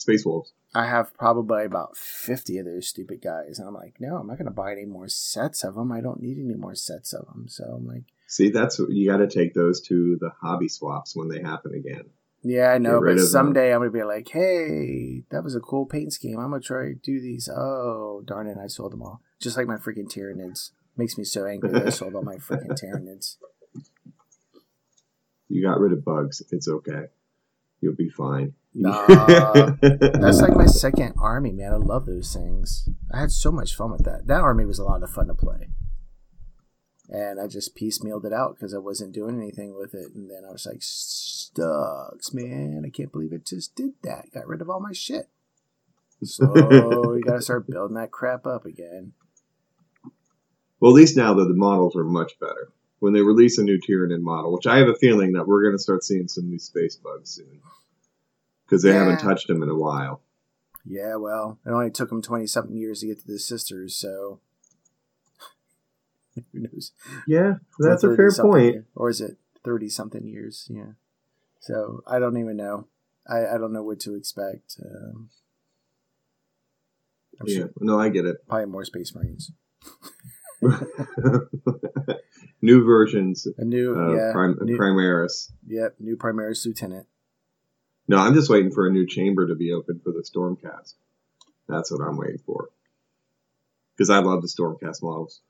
Speaker 1: Space Wolves.
Speaker 2: I have probably about 50 of those stupid guys. And I'm like, no, I'm not going to buy any more sets of them. I don't need any more sets of them. So I'm like,
Speaker 1: see, that's what you got to take those to the hobby swaps when they happen again.
Speaker 2: Yeah, I know, but someday them. I'm gonna be like, "Hey, that was a cool paint scheme. I'm gonna try to do these." Oh, darn it! I sold them all, just like my freaking Tyranids. Makes me so angry that I sold all my freaking Tyranids.
Speaker 1: You got rid of bugs. It's okay. You'll be fine.
Speaker 2: Nah, that's like my second army, man. I love those things. I had so much fun with that. That army was a lot of fun to play. And I just piecemealed it out because I wasn't doing anything with it. And then I was like, Stugs, man. I can't believe it just did that. Got rid of all my shit. So you gotta start building that crap up again.
Speaker 1: Well, at least now that the models are much better. When they release a new Tyranid model, which I have a feeling that we're going to start seeing some new space bugs soon because they yeah. haven't touched them in a while.
Speaker 2: Yeah, well, it only took them 20 something years to get to the sisters, so.
Speaker 1: Who knows? Yeah, that's a fair point.
Speaker 2: Or is it 30 something years? Yeah. So I don't even know. I, I don't know what to expect. Um,
Speaker 1: yeah, sure no, I get it.
Speaker 2: Probably more Space Marines.
Speaker 1: new versions.
Speaker 2: A new, uh, yeah,
Speaker 1: Prim-
Speaker 2: new,
Speaker 1: Primaris.
Speaker 2: Yep, new Primaris Lieutenant.
Speaker 1: No, I'm just waiting for a new chamber to be open for the Stormcast. That's what I'm waiting for. Because I love the Stormcast models.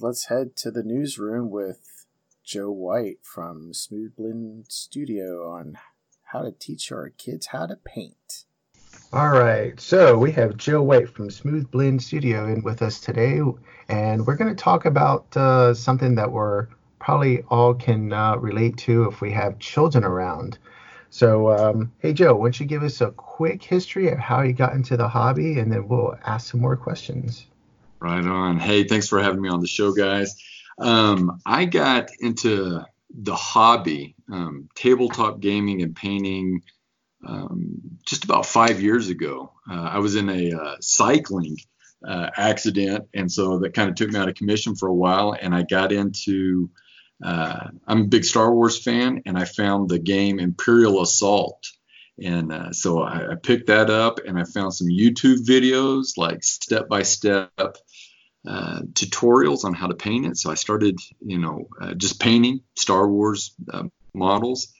Speaker 2: Let's head to the newsroom with Joe White from Smooth Blend Studio on how to teach our kids how to paint.
Speaker 3: All right, so we have Joe White from Smooth Blend Studio in with us today, and we're going to talk about uh, something that we're probably all can uh, relate to if we have children around. So, um, hey, Joe, why don't you give us a quick history of how you got into the hobby, and then we'll ask some more questions.
Speaker 4: Right on. Hey, thanks for having me on the show, guys. Um, I got into the hobby, um, tabletop gaming and painting, um, just about five years ago. Uh, I was in a uh, cycling uh, accident, and so that kind of took me out of commission for a while, and I got into uh, I'm a big Star Wars fan, and I found the game Imperial Assault. And uh, so I, I, picked that up and I found some YouTube videos, like step by step tutorials on how to paint it. So I started, you know, uh, just painting Star Wars uh, models.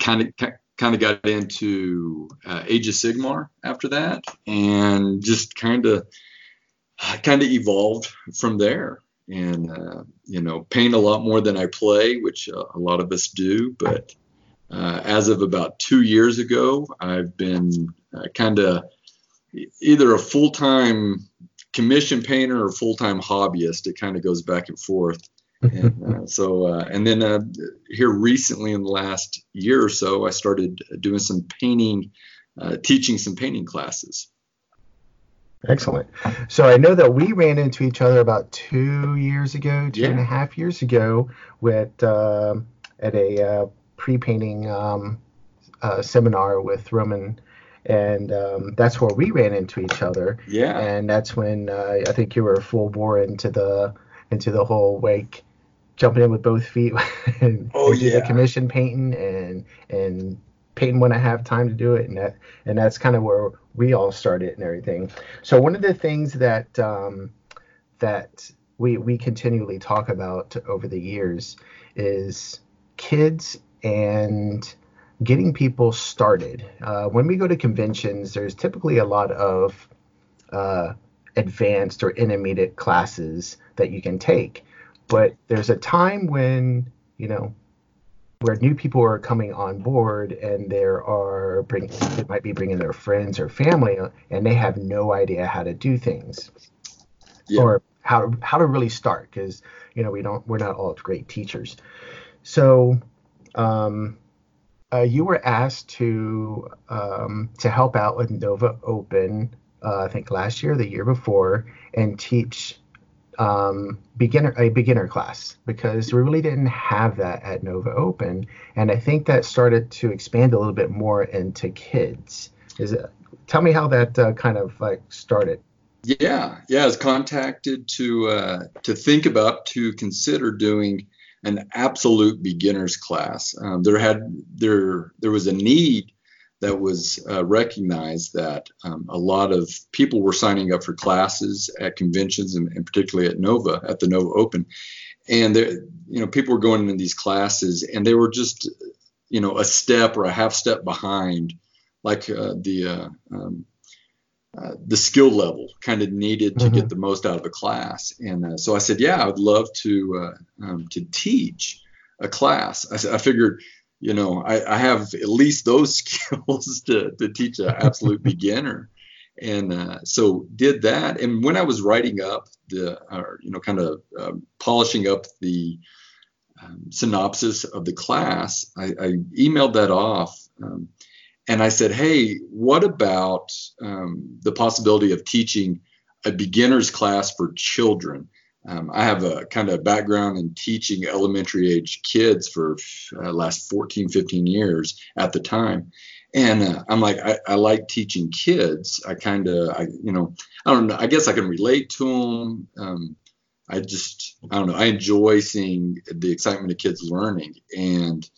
Speaker 4: Kind of kind of got into uh, Age of Sigmar after that, and just kind of kind of evolved from there and uh, you know paint a lot more than I play, which uh, a lot of us do. But uh, as of about two years ago, I've been uh, kind of either a full time commission painter or full time hobbyist. It kind of goes back and forth. And, uh, so uh, and then here recently in the last year or so, I started doing some painting, teaching some painting classes.
Speaker 3: Excellent. So I know that we ran into each other about two years ago, two yeah. and a half years ago, with uh, at a uh, pre-painting um, uh, seminar with Roman, and um, that's where we ran into each other.
Speaker 4: Yeah.
Speaker 3: And that's when uh, I think you were full bore into the into the whole like jumping in with both feet and
Speaker 4: oh, yeah.
Speaker 3: the commission painting and and painting when I have time to do it, and that and that's kind of where we all started and everything. So one of the things that um, that we we continually talk about over the years is kids and getting people started. Uh, when we go to conventions, there's typically a lot of uh, advanced or intermediate classes that you can take, but there's a time when you know where new people are coming on board and there are bring they might be bringing their friends or family and they have no idea how to do things yeah. or how to, how to really start because you know we don't we're not all great teachers so um, uh, you were asked to um, to help out with Nova Open uh, I think last year the year before and teach
Speaker 2: um, beginner a beginner class because we really didn't have that at Nova Open, and I think that started to expand a little bit more into kids. Is it? Tell me how that uh, kind of like started.
Speaker 4: Yeah, yeah, I was contacted to uh, to think about to consider doing an absolute beginners class. Um, there had there there was a need that was uh, recognized that um, a lot of people were signing up for classes at conventions and, and, particularly at Nova at the Nova Open, and there you know people were going into these classes and they were just you know a step or a half step behind like uh, the uh, um, uh, the skill level kind of needed to mm-hmm. get the most out of a class. And uh, so I said, yeah, I would love to uh, um, to teach a class. I, I figured, you know, I, I, have at least those skills to, to teach an absolute beginner. And uh, so did that. And when I was writing up the, or, you know, kind of um, polishing up the um, synopsis of the class, I, I emailed that off. Um, and I said, hey, what about um, the possibility of teaching a beginner's class for children? Um, I have a kind of background in teaching elementary age kids for uh, last 14, 15 years at the time. And uh, I'm like, I, I, like teaching kids. I kind of, I, you know, I don't know. I guess I can relate to them. Um, I just, I don't know. I enjoy seeing the excitement of kids learning, and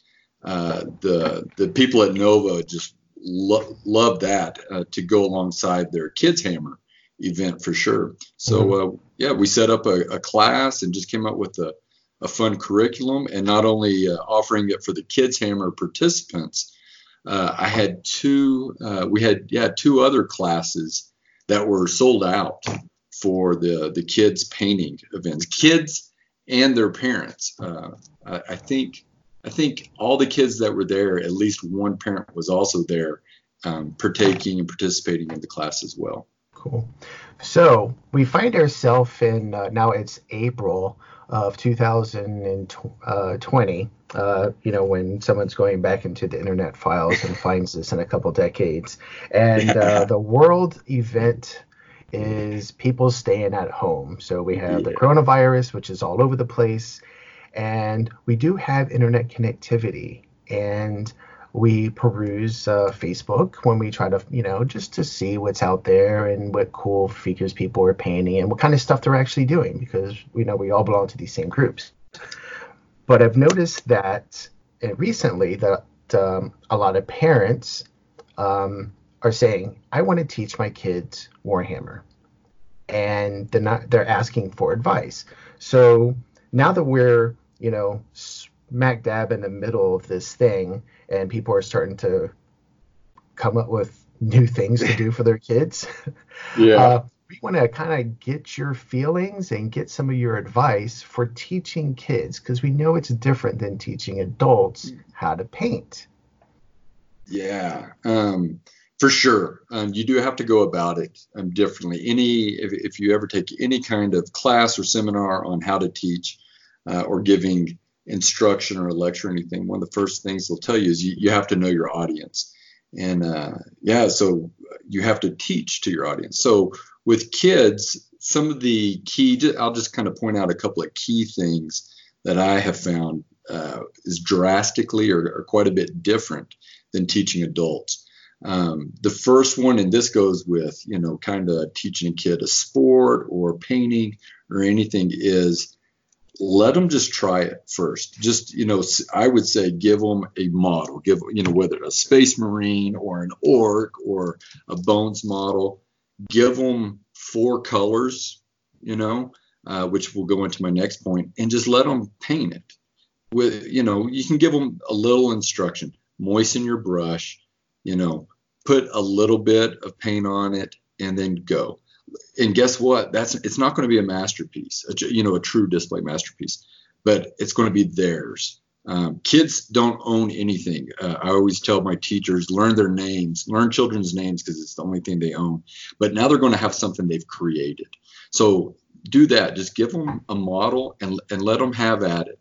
Speaker 4: uh, the the people at Nova just lo- love that uh, to go alongside their Kids Hammer event for sure. So mm-hmm. uh, yeah, we set up a, a, class and just came up with a, a fun curriculum, and not only uh, offering it for the Kids Hammer participants. Uh, I had two. Uh, we had yeah two other classes that were sold out for the the kids painting events. Kids and their parents. Uh, I, I think I think all the kids that were there, at least one parent was also there, um, partaking and participating in the class as well.
Speaker 2: Cool. So we find ourselves in uh, now it's April of 2020. Uh, you know, when someone's going back into the internet files and finds this in a couple decades, and uh, the world event is people staying at home. So we have yeah. the coronavirus, which is all over the place and we do have internet connectivity and we peruse uh, Facebook when we try to, you know, just to see what's out there and what cool figures people are painting and what kind of stuff they're actually doing because we know we all belong to these same groups. But I've noticed that uh, recently that um, a lot of parents um, are saying, "I want to teach my kids Warhammer," and they're not, they're asking for advice. So now that we're you know smack dab in the middle of this thing and people are starting to come up with new things to do for their kids. Yeah. Uh, we want to kind of get your feelings and get some of your advice for teaching kids because we know it's different than teaching adults how to paint.
Speaker 4: Yeah um, for sure. Um, you do have to go about it um, differently. Any if, if you ever take any kind of class or seminar on how to teach uh, or giving instruction or a lecture or anything, one of the first things they'll tell you is you, you have to know your audience. And uh, yeah, so you have to teach to your audience. So with kids, some of the key, I'll just kind of point out a couple of key things that I have found uh, is drastically or, or, quite a bit different than teaching adults. Um, the first one, and this goes with, you know, kind of teaching a kid a sport or painting or anything, is let them just try it first. Just, you know, I would say give them a model, give, you know, whether a space marine or an orc or a bones model, give them four colors, you know, uh, which will go into my next point, and just let them paint it. With, you know, you can give them a little instruction, moisten your brush, you know, put a little bit of paint on it, and then go and guess what? That's it's not going to be a masterpiece, a, you know, a true display masterpiece, but it's going to be theirs. Um, kids don't own anything. Uh, I always tell my teachers, learn their names, learn children's names because it's the only thing they own. But now they're going to have something they've created. So do that. Just give them a model and and let them have at it.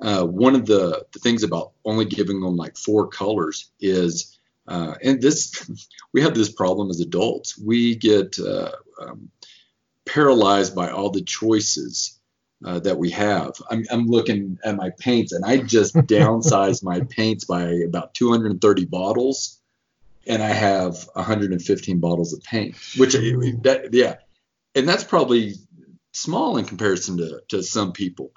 Speaker 4: Uh, one of the, the things about only giving them like four colors is uh, and this we have this problem as adults we get uh, um, paralyzed by all the choices uh, that we have. I'm, I'm looking at my paints, and I just downsized my paints by about 230 bottles, and I have 115 bottles of paint. Which that yeah, and that's probably small in comparison to, to some people.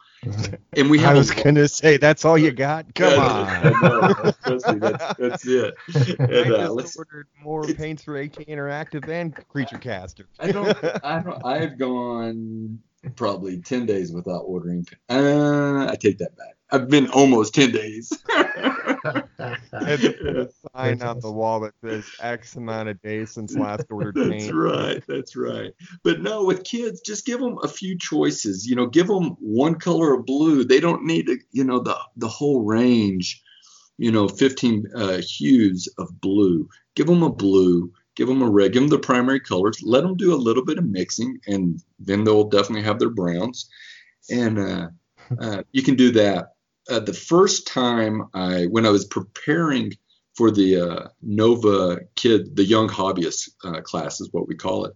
Speaker 5: And we have I was a, gonna say that's all you got. Come yeah, on.
Speaker 4: Know, that's, that's it.
Speaker 5: And, I uh, just ordered more paints for AK Interactive and Creature Caster.
Speaker 4: I don't. I don't. I've gone probably 10 days without ordering. Uh, I take that back. I've been almost 10 days.
Speaker 5: a sign on the wall that says X amount of days since last ordered
Speaker 4: paint. That's right. That's right. But no, with kids, just give them a few choices. You know, give them one color of blue. They don't need, to, you know, the the whole range. You know, 15 uh, hues of blue. Give them a blue give them a red, give them the primary colors, let them do a little bit of mixing, and then they'll definitely have their browns. And uh, uh, you can do that. Uh, the first time I, when I was preparing for the uh, Nova Kid, the Young Hobbyist uh, class is what we call it.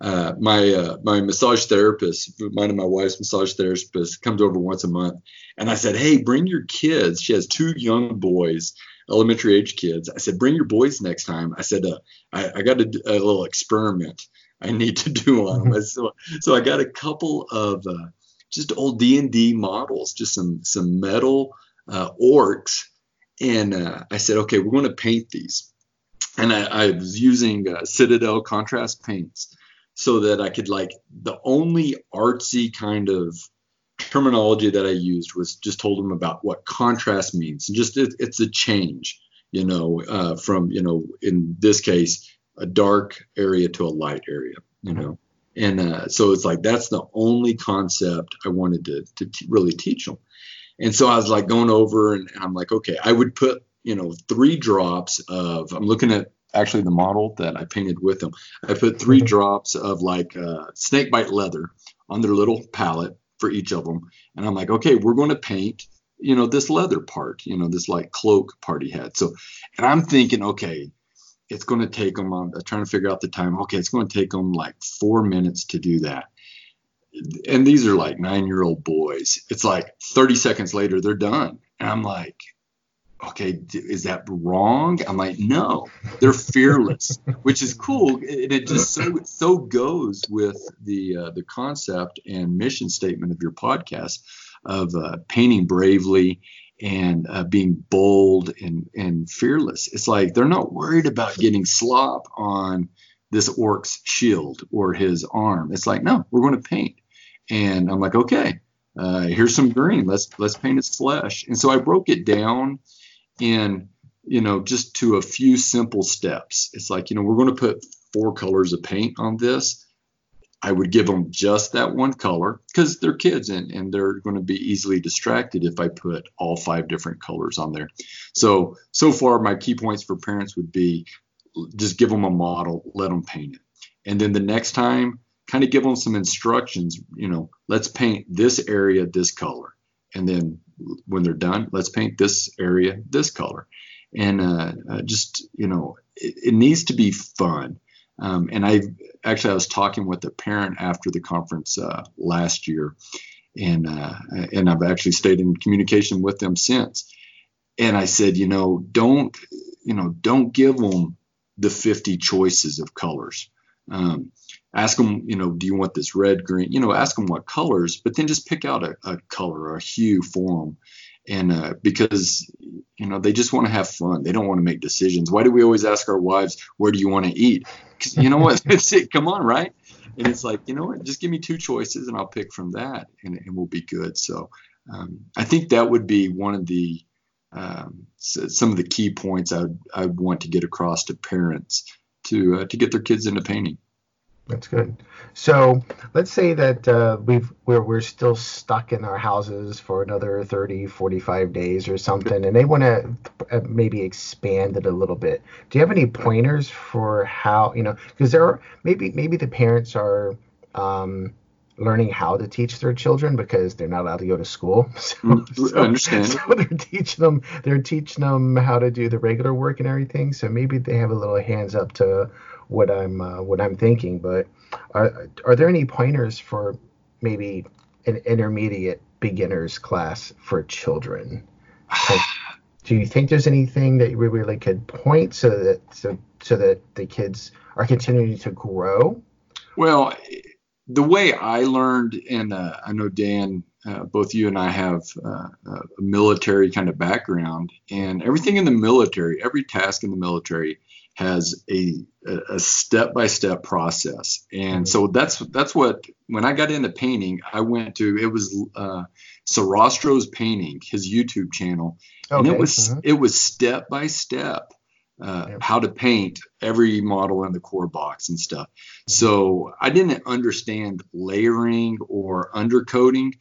Speaker 4: Uh, my my massage therapist, mine and my wife's massage therapist, comes over once a month, and I said, "Hey, bring your kids." She has two young boys, elementary age kids. I said, bring your boys next time. I said, uh, I, I, got a, a, little experiment I need to do on them. so, so I got a couple of uh, just old D and D models, just some some metal uh, orcs, and uh, I said, okay, we're going to paint these. And I, I was using uh, Citadel contrast paints so that I could like the only artsy kind of terminology that I used was just told them about what contrast means. And just it, it's a change, you know, uh, from, you know, in this case, a dark area to a light area, you know. And uh, so it's like that's the only concept I wanted to, to t- really teach them. And so I was like going over and I'm like, okay, I would put, you know, three drops of, I'm looking at actually the model that I painted with them. I put 3 mm-hmm. drops of like uh, Snakebite Leather on their little palette for each of them. And I'm like, okay, we're going to paint, you know, this leather part, you know, this like cloak party hat. So, and I'm thinking, okay, it's going to take them, I'm trying to figure out the time. Okay, it's going to take them like four minutes to do that. And these are like nine year old boys. It's like 30 seconds later, they're done. And I'm like, okay, is that wrong? I'm like, no, they're fearless, which is cool, and it just so so goes with the uh, the concept and mission statement of your podcast of uh, painting bravely and uh, being bold and and fearless. It's like they're not worried about getting slop on this orc's shield or his arm. It's like, no, we're going to paint, and I'm like, okay. Uh, here's some green. Let's let's paint his flesh. And so I broke it down in you know just to a few simple steps it's like you know we're going to put four colors of paint on this i would give them just that one color because they're kids and, and they're going to be easily distracted if i put all five different colors on there so so far my key points for parents would be just give them a model let them paint it and then the next time kind of give them some instructions you know let's paint this area this color and then when they're done, let's paint this area this color. And uh, uh, just, you know, it, it, needs to be fun. Um, and I actually, I was talking with a parent after the conference uh, last year, and uh, and I've actually stayed in communication with them since. And I said, you know, don't, you know, don't give them the 50 choices of colors. Um, ask them, you know, do you want this red, green? You know, ask them what colors, but then just pick out a, a color or a hue for them. And uh, because, you know, they just want to have fun. They don't want to make decisions. Why do we always ask our wives, where do you want to eat? You know what? It's it. Come on, right? And it's like, you know what? Just give me two choices and I'll pick from that and, and we'll be good. So um, I think that would be one of the, um, some of the key points I would, I would want to get across to parents to, uh, to get their kids into painting.
Speaker 3: That's good. So let's say that uh, we've we're, we're still stuck in our houses for another 30, 45 days or something, and they want to uh, maybe expand it a little bit. Do you have any pointers for how you know? Because there are maybe maybe the parents are um, learning how to teach their children because they're not allowed to go to school.
Speaker 4: So, mm, I understand.
Speaker 3: So they're teaching them they're teaching them how to do the regular work and everything. So maybe they have a little hands up to
Speaker 2: what I'm uh, what I'm thinking. But are are there any pointers for maybe an intermediate beginners class for children? Do you think there's anything that we really could point so that so so that the kids are continuing to grow?
Speaker 4: Well, the way I learned, and uh, I know Dan, uh, both you and I have uh, a military kind of background, and everything in the military, every task in the military has a a step by step process, and mm-hmm. so that's that's what when I got into painting, I went to it was uh, Sorastro's painting, his YouTube channel, okay. and it was mm-hmm. it was step by step uh, how to paint every model in the core box and stuff. So I didn't understand layering or undercoating,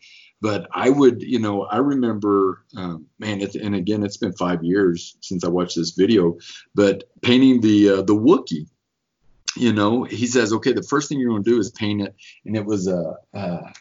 Speaker 4: but I would, you know, I remember, um, man, it, and again, it's been five years since I watched this video, but painting the uh, the Wookie. You know, he says, okay, the first thing you're going to do is paint it, and it was a. Uh, uh,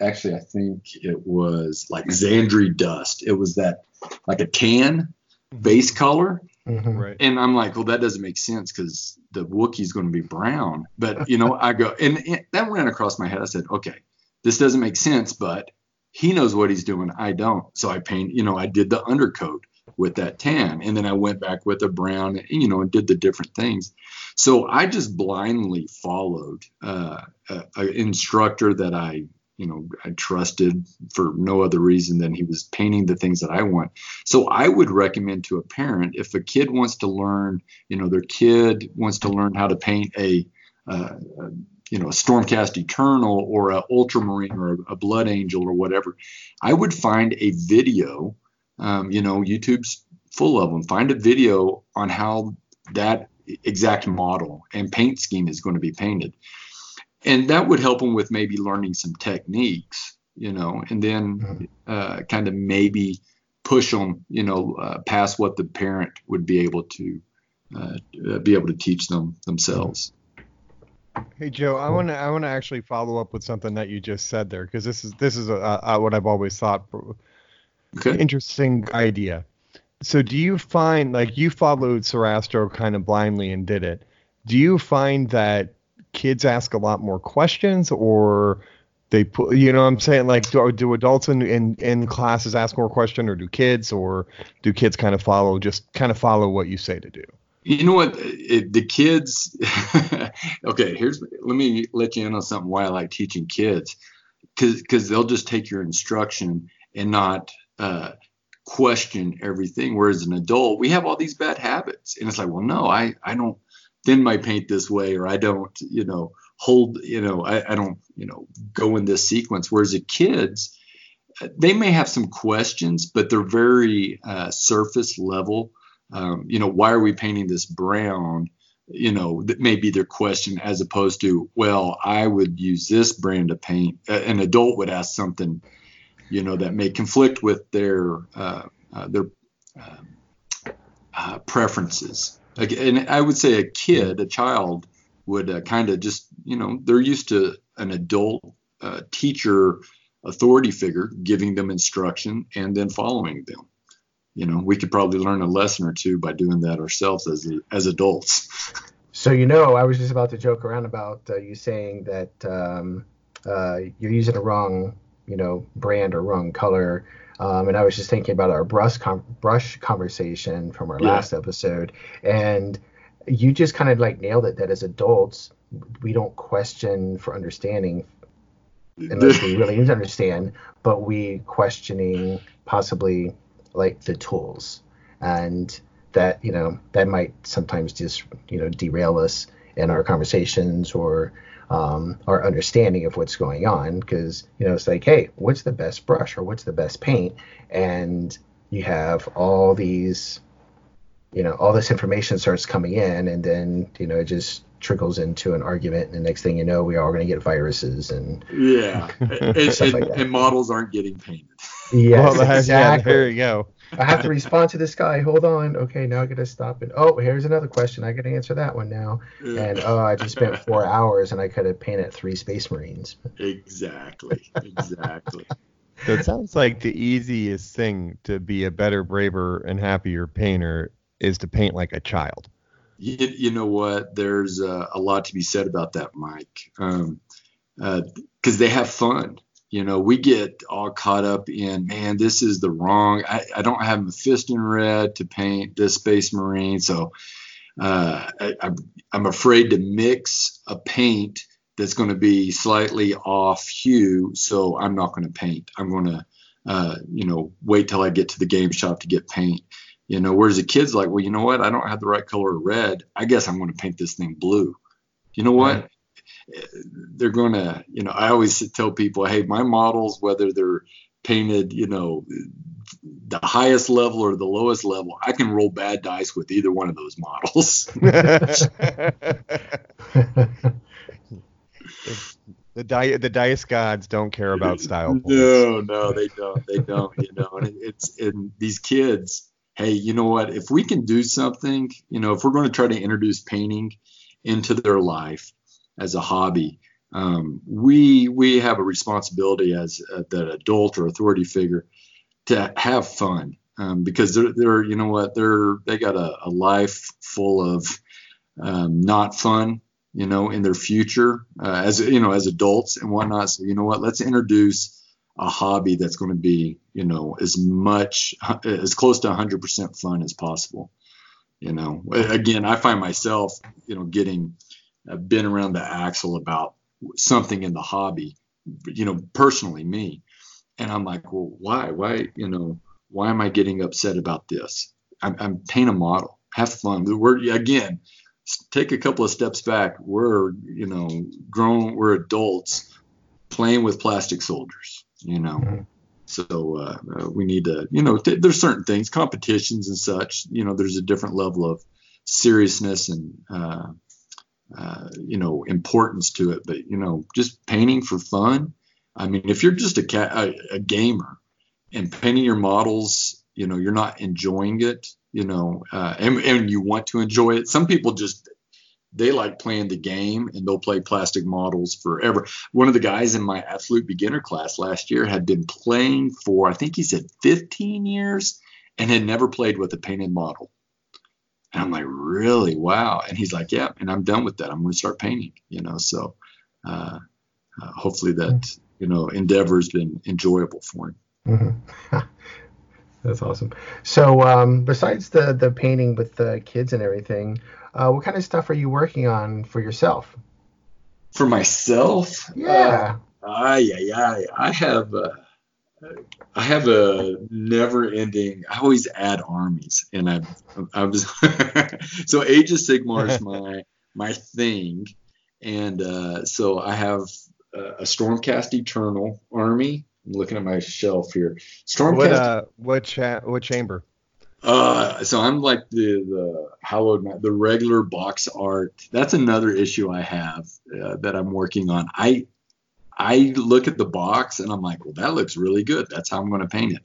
Speaker 4: actually, I think it was like Zandri Dust. It was that like a tan base color
Speaker 5: Mm-hmm. Right.
Speaker 4: And I'm like, well, that doesn't make sense because the Wookiee's going to be brown. But you know, I go, and it, that ran across my head. I said, okay, this doesn't make sense, but he knows what he's doing. I don't. So I paint, you know, I did the undercoat with that tan, and then I went back with a brown, you know, and did the different things. So I just blindly followed uh, an instructor that I you know I trusted for no other reason than he was painting the things that I want. So I would recommend to a parent if a kid wants to learn, you know, their kid wants to learn how to paint a, uh, a you know, a Stormcast Eternal or a Ultramarine or a, Blood Angel or whatever, I would find a video. Um, you know, YouTube's full of them. Find a video on how that exact model and paint scheme is going to be painted and that would help them with maybe learning some techniques, you know, and then mm-hmm. uh, kind of maybe push them, you know, uh, past what the parent would be able to uh, be able to teach them themselves.
Speaker 5: Hey Joe, I want to I want to actually follow up with something that you just said there because this is this is a, a, what I've always thought. Okay. Interesting idea. So do you find like you followed Sorastro kind of blindly and did it? Do you find that kids ask a lot more questions or they put you know what i'm saying like do, do adults in, in in classes ask more questions or do kids or do kids kind of follow just kind of follow what you say to do
Speaker 4: you know what it, the kids okay here's let me let you in on something why i like teaching kids because they'll just take your instruction and not uh, question everything whereas an adult we have all these bad habits and it's like well no i i don't thin my paint this way or I don't, you know, hold, you know, I, I don't, you know, go in this sequence. Whereas the kids, they may have some questions, but they're very uh, surface level. Um, you know, why are we painting this brown? You know, that may be their question as opposed to, well, I would use this brand of paint. an adult would ask something, you know, that may conflict with their uh, uh, their um, uh, preferences and I would say a kid, a child, would uh, kind of just, you know, they're used to an adult uh, teacher authority figure giving them instruction and then following them. You know, we could probably learn a lesson or two by doing that ourselves as as adults.
Speaker 2: So you know, I was just about to joke around about uh, you saying that um, uh, you're using a wrong, you know, brand or wrong color um, and I was just thinking about our brush com- brush conversation from our yeah. last episode, and you just kind of like nailed it. That as adults, we don't question for understanding unless we really need to understand, but we questioning possibly like the tools, and that you know that might sometimes just you know derail us in our conversations or um, our understanding of what's going on. Because you know it's like hey what's the best brush or what's the best paint? And you have all these you know all this information starts coming in and then you know it just trickles into an argument. And the next thing you know we are going to get viruses and
Speaker 4: yeah. and, and, like and, models aren't getting painted
Speaker 2: yes well, exactly
Speaker 5: yeah, there you go
Speaker 2: I have to respond to this guy. Hold on. Okay, now I got to stop it. Oh, here's another question. I got to answer that one now. And oh, I just spent four hours and I could have painted three Space Marines.
Speaker 4: Exactly. Exactly.
Speaker 5: so it sounds like the easiest thing to be a better, braver, and happier painter is to paint like a child.
Speaker 4: you, you know what? There's uh, a lot to be said about that, Mike. Um, because uh, they have fun. You know, we get all caught up in, man, this is the wrong. I, I don't have a Mephiston Red to paint this Space Marine, so uh, I, I'm afraid to mix a paint that's going to be slightly off hue, so I'm not going to paint. I'm going to, uh, you know, wait till I get to the game shop to get paint. You know, whereas the kid's like, well, you know what? I don't have the right color of red. I guess I'm going to paint this thing blue. You know what? Right. They're going to, you know, I always tell people, hey, my models, whether they're painted, you know, the highest level or the lowest level, I can roll bad dice with either one of those models.
Speaker 5: the dice the dice gods don't care about style.
Speaker 4: Points. No, no, they don't. They don't. You know, and it's and these kids. Hey, you know what? If we can do something, you know, if we're going to try to introduce painting into their life as a hobby, um, we we have a responsibility as uh, that adult or authority figure to have fun um, because they're they're you know what they're they got a, a life full of um, not fun you know, in their future uh, as you know as adults and whatnot. So you know what, let's introduce a hobby that's going to be you know as much as close to 100% fun as possible. You know, again, I find myself you know getting uh, been around the axle about something in the hobby, you know, personally me, and I'm like, well, why, why, you know, why am I getting upset about this? I'm, I'm paint a model, have fun. We're again, take a couple of steps back. We're, you know, grown, we're adults playing with plastic soldiers, you know. Mm-hmm. So uh, uh, we need to, you know, th- there's certain things, competitions and such. You know, there's a different level of seriousness and, uh, uh, you know, importance to it. But you know, just painting for fun. I mean, if you're just a, a, a gamer and painting your models, you know, you're not enjoying it you know, uh, and, and you want to enjoy it. Some people just they like playing the game and they'll play plastic models forever. One of the guys in my absolute beginner class last year had been playing for I think he said 15 years and had never played with a painted model. And I'm like, really? Wow. And he's like, yeah, and I'm done with that. I'm going to start painting, you know, so uh, uh, hopefully that, you know, endeavor has been enjoyable for him.
Speaker 3: Mm-hmm. That's awesome. So, um, besides the the painting with the kids and everything, uh, what kind of stuff are you working on for yourself?
Speaker 4: For myself?
Speaker 3: Yeah.
Speaker 4: Uh, yeah, yeah. I have. Uh, I have a never-ending. I always add armies, and I, I was so Age of Sigmar is my my thing, and uh, so I have a Stormcast Eternal army I'm looking at my shelf here.
Speaker 5: Stormcast. What uh, what cha- what chamber?
Speaker 4: Uh, so I'm like the the hallowed the regular box art. That's another issue I have uh, that I'm working on. I I look at the box and I'm like, well, that looks really good. That's how I'm going to paint it.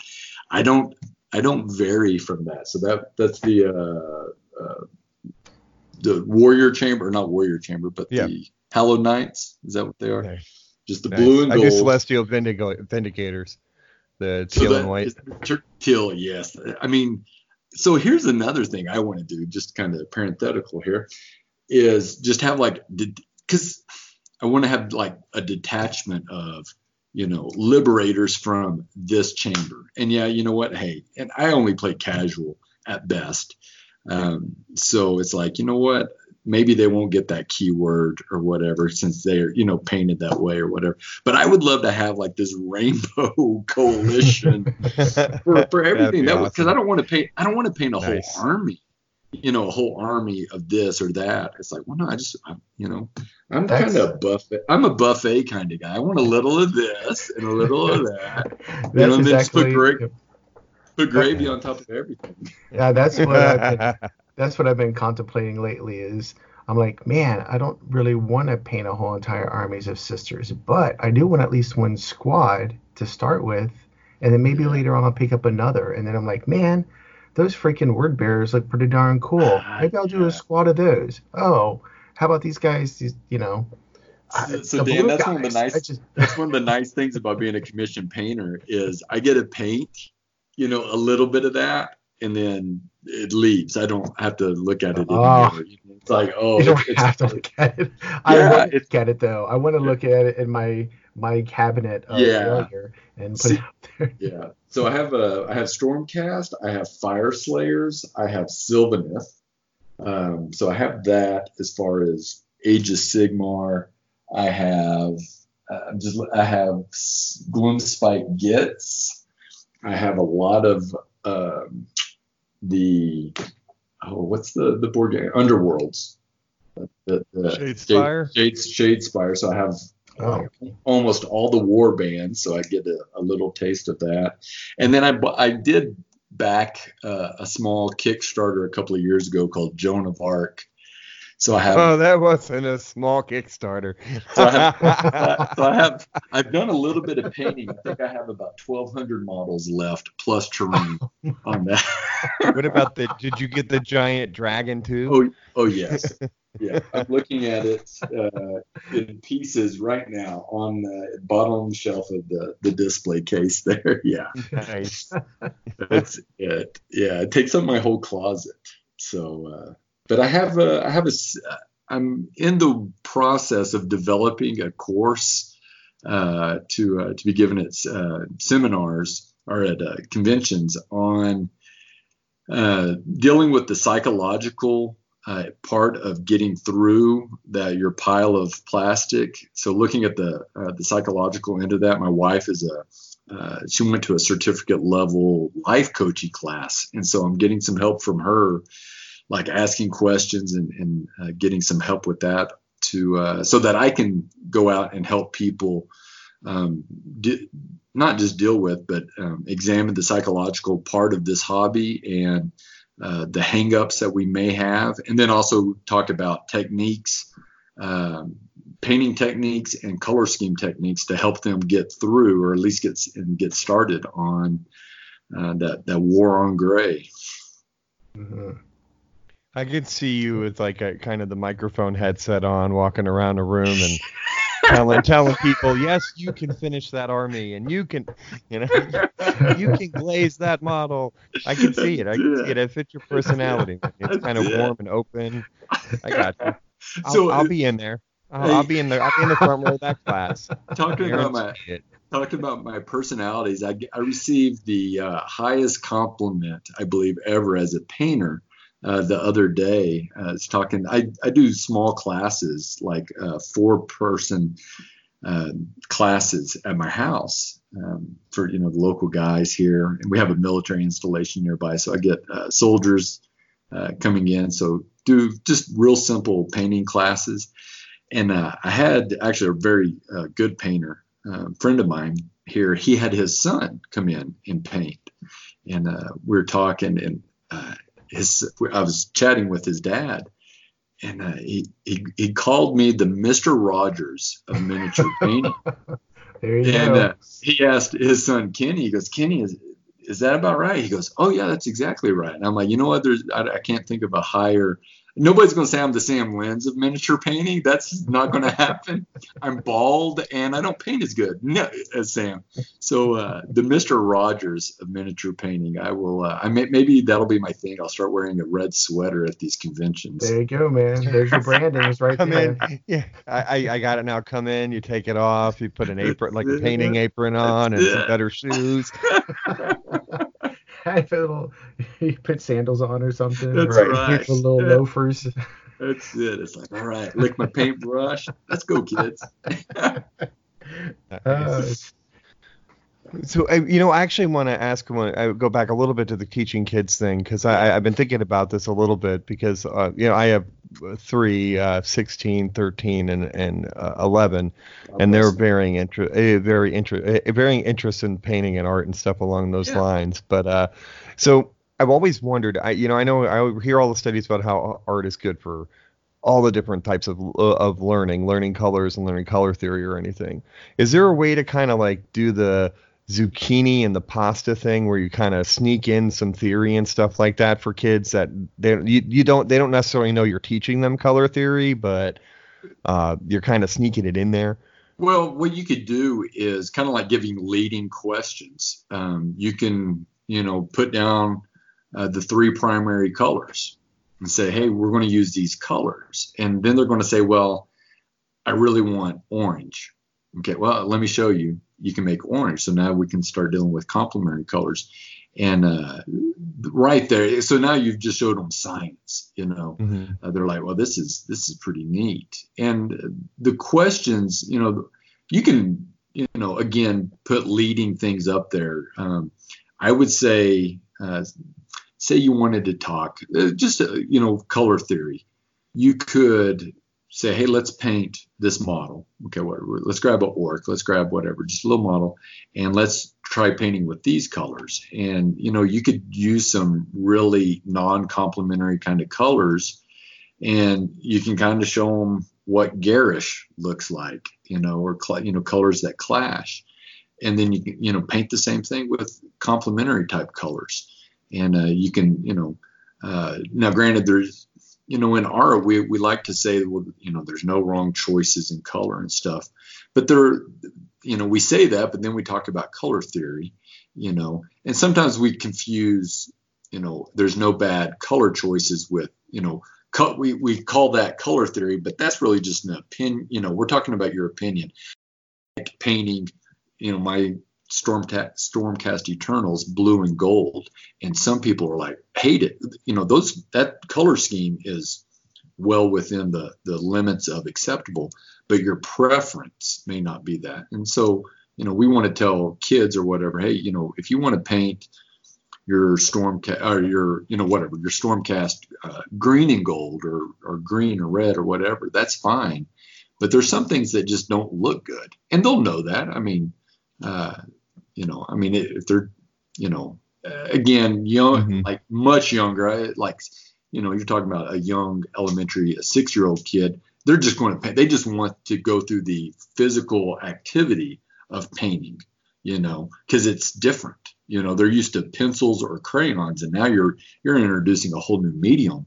Speaker 4: I don't I don't vary from that. So that that's the uh, uh the warrior chamber, not warrior chamber, but yeah. the hallowed knights. Is that what they are? Okay. Just the nice. blue and gold. I do
Speaker 5: celestial vindicators. The teal so and white.
Speaker 4: Teal, yes. I mean, so here's another thing I want to do, just kind of parenthetical here, is just have like, because I want to have like a detachment of, you know, liberators from this chamber. And yeah, you know what? Hey, and I only play casual at best. Um, so it's like, you know what? maybe they won't get that keyword or whatever since they're you know painted that way or whatever but i would love to have like this rainbow coalition for, for everything that was because awesome. i don't want to paint i don't want to paint a nice. whole army you know a whole army of this or that it's like well no i just I'm, you know i'm kind of buffet i'm a buffet kind of guy i want a little of this and a little of that you know and exactly, then just put, put gravy on top of everything
Speaker 3: yeah that's what i've been that's what I've been contemplating lately. Is I'm like, man, I don't really want to paint a whole entire armies of sisters, but I do want at least one squad to start with, and then maybe later on I'll pick up another. And then I'm like, man, those freaking word bearers look pretty darn cool. Ah, maybe I'll do a squad of those. Oh, how about these guys? These, you know.
Speaker 4: So, so Dan, that's guys. one of the nice. Just... that's one of the nice things about being a commissioned painter is I get to paint, you know, a little bit of that, and then it leaves. I don't have to look at it oh. anymore. It's like, oh,
Speaker 3: you don't it's, have to look at it. I yeah, want to look at it though. I want to look at it in my my cabinet
Speaker 4: yeah. and put See, it out there. Yeah. So I have a I have Stormcast, I have Fyreslayers, I have Sylvaneth. Um, so I have that as far as Age of Sigmar. I have uh, just I have Gloomspite Gitz. I have a lot of um, the oh what's the the board game Underworlds.
Speaker 5: The, the Shadespire.
Speaker 4: Shade, Shadespire. So I have oh. almost all the war bands, so I get a, a, little taste of that. And then I I did back uh, a small Kickstarter a couple of years ago called Joan of Arc. So I have.
Speaker 5: Oh, that wasn't a small Kickstarter.
Speaker 4: so, I have, so I have. I've done a little bit of painting. I think I have about 1,200 models left plus terrain on that.
Speaker 5: what about the? Did you get the giant dragon too?
Speaker 4: Oh, oh yes. Yeah, I'm looking at it uh, in pieces right now on the bottom shelf of the, the display case there. Yeah. Nice. That's it. Yeah, it takes up my whole closet. So. Uh, but I have a, I have a, I'm in the process of developing a course uh, to uh, to be given at uh, seminars or at uh, conventions on uh, dealing with the psychological uh, part of getting through that your pile of plastic. So looking at the the psychological end of that, my wife is a she went to a certificate level life coaching class, and so I'm getting some help from her like asking questions and, and uh, getting some help with that to uh, so that I can go out and help people um, di- not just deal with but um, examine the psychological part of this hobby and uh, the hangups that we may have and then also talk about techniques um, painting techniques and color scheme techniques to help them get through or at least get and get started on uh, that that war on gray.
Speaker 5: Mm-hmm. I could see you with like a kind of the microphone headset on, walking around a room and telling telling people, yes, you can finish that army, and you can, you know, you can glaze that model. I can see it. I can see it. It fits your personality. It's kind of warm and open. I got you. I'll, so, I'll be in there. I'll, I'll, be in there. I'll be in the front row of that class.
Speaker 4: Talking about my talking about my personalities, I, I received the uh, highest compliment I believe ever as a painter uh, the other day. Uh, I was talking. I, I do small classes, like uh, four person uh, classes at my house um, for you know the local guys here, and we have a military installation nearby, so I get uh, soldiers uh, coming in. So do just real simple painting classes. And I had actually a very good painter, friend of mine here. He had his son come in and paint, and we were talking and his I was chatting with his dad, and uh, he, he he called me the Mister Rogers of miniature painting.
Speaker 3: there you
Speaker 4: and,
Speaker 3: go.
Speaker 4: Uh, he asked his son Kenny. He goes, Kenny, is is that about right? He goes, Oh yeah, that's exactly right. And I'm like, you know what? There's I, I can't think of a higher nobody's going to say I'm the Sam Lenz of miniature painting. That's not going to happen. I'm bald and I don't paint as good no, as Sam. So uh, the Mister Rogers of miniature painting, I will. Uh, I may, maybe that'll be my thing. I'll start wearing a red sweater at these conventions.
Speaker 3: There you go, man. There's your branding. It's right
Speaker 5: Come
Speaker 3: there.
Speaker 5: In. Yeah, I, I got it now. Come in. You take it off. You put an apron, like a painting apron on, and some better shoes.
Speaker 3: a little, you put sandals on or something.
Speaker 4: That's right. right.
Speaker 3: little yeah. loafers.
Speaker 4: That's it. It's like, all right, lick my paintbrush. Let's go, kids. uh,
Speaker 5: so you know, I actually want to ask. I go back a little bit to the teaching kids thing because I've been thinking about this a little bit because uh, you know I have three, uh, 16, 13, and, and uh, 11, and they're varying interest, very interest, a varying interest in painting and art and stuff along those yeah. lines. But uh, so I've always wondered. I you know I know I hear all the studies about how art is good for all the different types of uh, of learning, learning colors and learning color theory or anything. Is there a way to kind of like do the zucchini and the pasta thing where you kind of sneak in some theory and stuff like that for kids that they you, you don't they don't necessarily know you're teaching them color theory but uh, you're kind of sneaking it in there
Speaker 4: well what you could do is kind of like giving leading questions um, you can you know put down uh, the three primary colors and say, hey, we're going to use these colors. And then they're going to say, well, I really want orange. Okay, well, let me show you. You can make orange. So now we can start dealing with complementary colors. And uh, right there, so now you've just showed them science. You know, mm-hmm. uh, they're like, well, this is this is pretty neat. And the questions, you know, you can, you know, again, put leading things up there. Um, I would say, uh, say you wanted to talk uh, just uh, you know color theory you could say hey let's paint this model. Okay let's grab an orc let's grab whatever just a little model and let's try painting with these colors. And you know you could use some really non-complementary kind of colors and you can kind of show them what garish looks like you know or you know colors that clash. And then you you know paint the same thing with complementary type colors. And uh, you can you know uh, now granted there's you know in Aura we, we like to say well you know there's no wrong choices in color and stuff. But there you know we say that but then we talk about color theory you know. And sometimes we confuse you know there's no bad color choices with you know we, we call that color theory but that's really just an opinion you know we're talking about your opinion. Like painting you know my Stormcast, Stormcast Eternals blue and gold, and some people are like hate it. You know, those that color scheme is well within the the limits of acceptable, but your preference may not be that. And so, you know, we want to tell kids or whatever, hey, you know, if you want to paint your stormcast or your you know whatever your stormcast uh, green and gold or or green or red or whatever that's fine but there's some things that just don't look good and they'll know that i mean uh, you know, I mean, if they're, you know, again, young, mm-hmm. like much younger, like, you know, you're talking about a young elementary, a six year old kid, they're just going to paint. They just want to go through the physical activity of painting, you know, because it's different. You know, they're used to pencils or crayons, and now you're you're introducing a whole new medium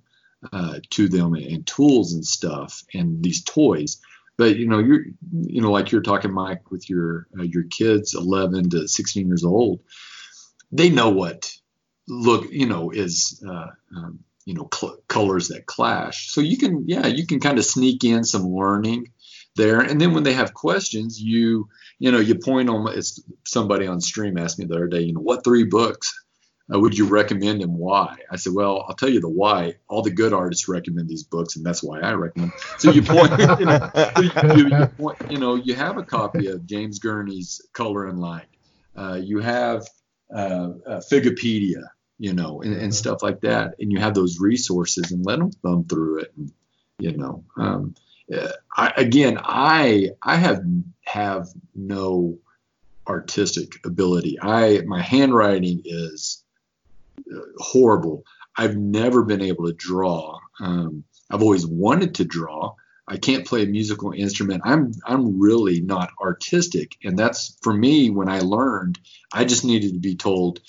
Speaker 4: uh, to them and tools and stuff and these toys but you know you're you know like you're talking mike with your uh, your kids 11 to 16 years old they know what look you know is uh, um, you know cl- colors that clash. So you can yeah you can kind of sneak in some learning there. And then when they have questions you you know you point on it's somebody on stream asked me the other day you know what three books uh, would you recommend and why? I said, well, I'll tell you the why. All the good artists recommend these books, and that's why I recommend. So you point, you know, you, you, point, you, know, you have a copy of James Gurney's Color and Light. Uh, you have uh, uh, Figipedia, you know, and, and, mm-hmm. stuff like that, and you have those resources, and let them thumb through it, and, you know. Um, uh, I, again, I I have have no artistic ability. I my handwriting is horrible. I've never been able to draw. Um, I've always wanted to draw. I can't play a musical instrument. I'm I'm really not artistic, and that's for me. When I learned, I just needed to be told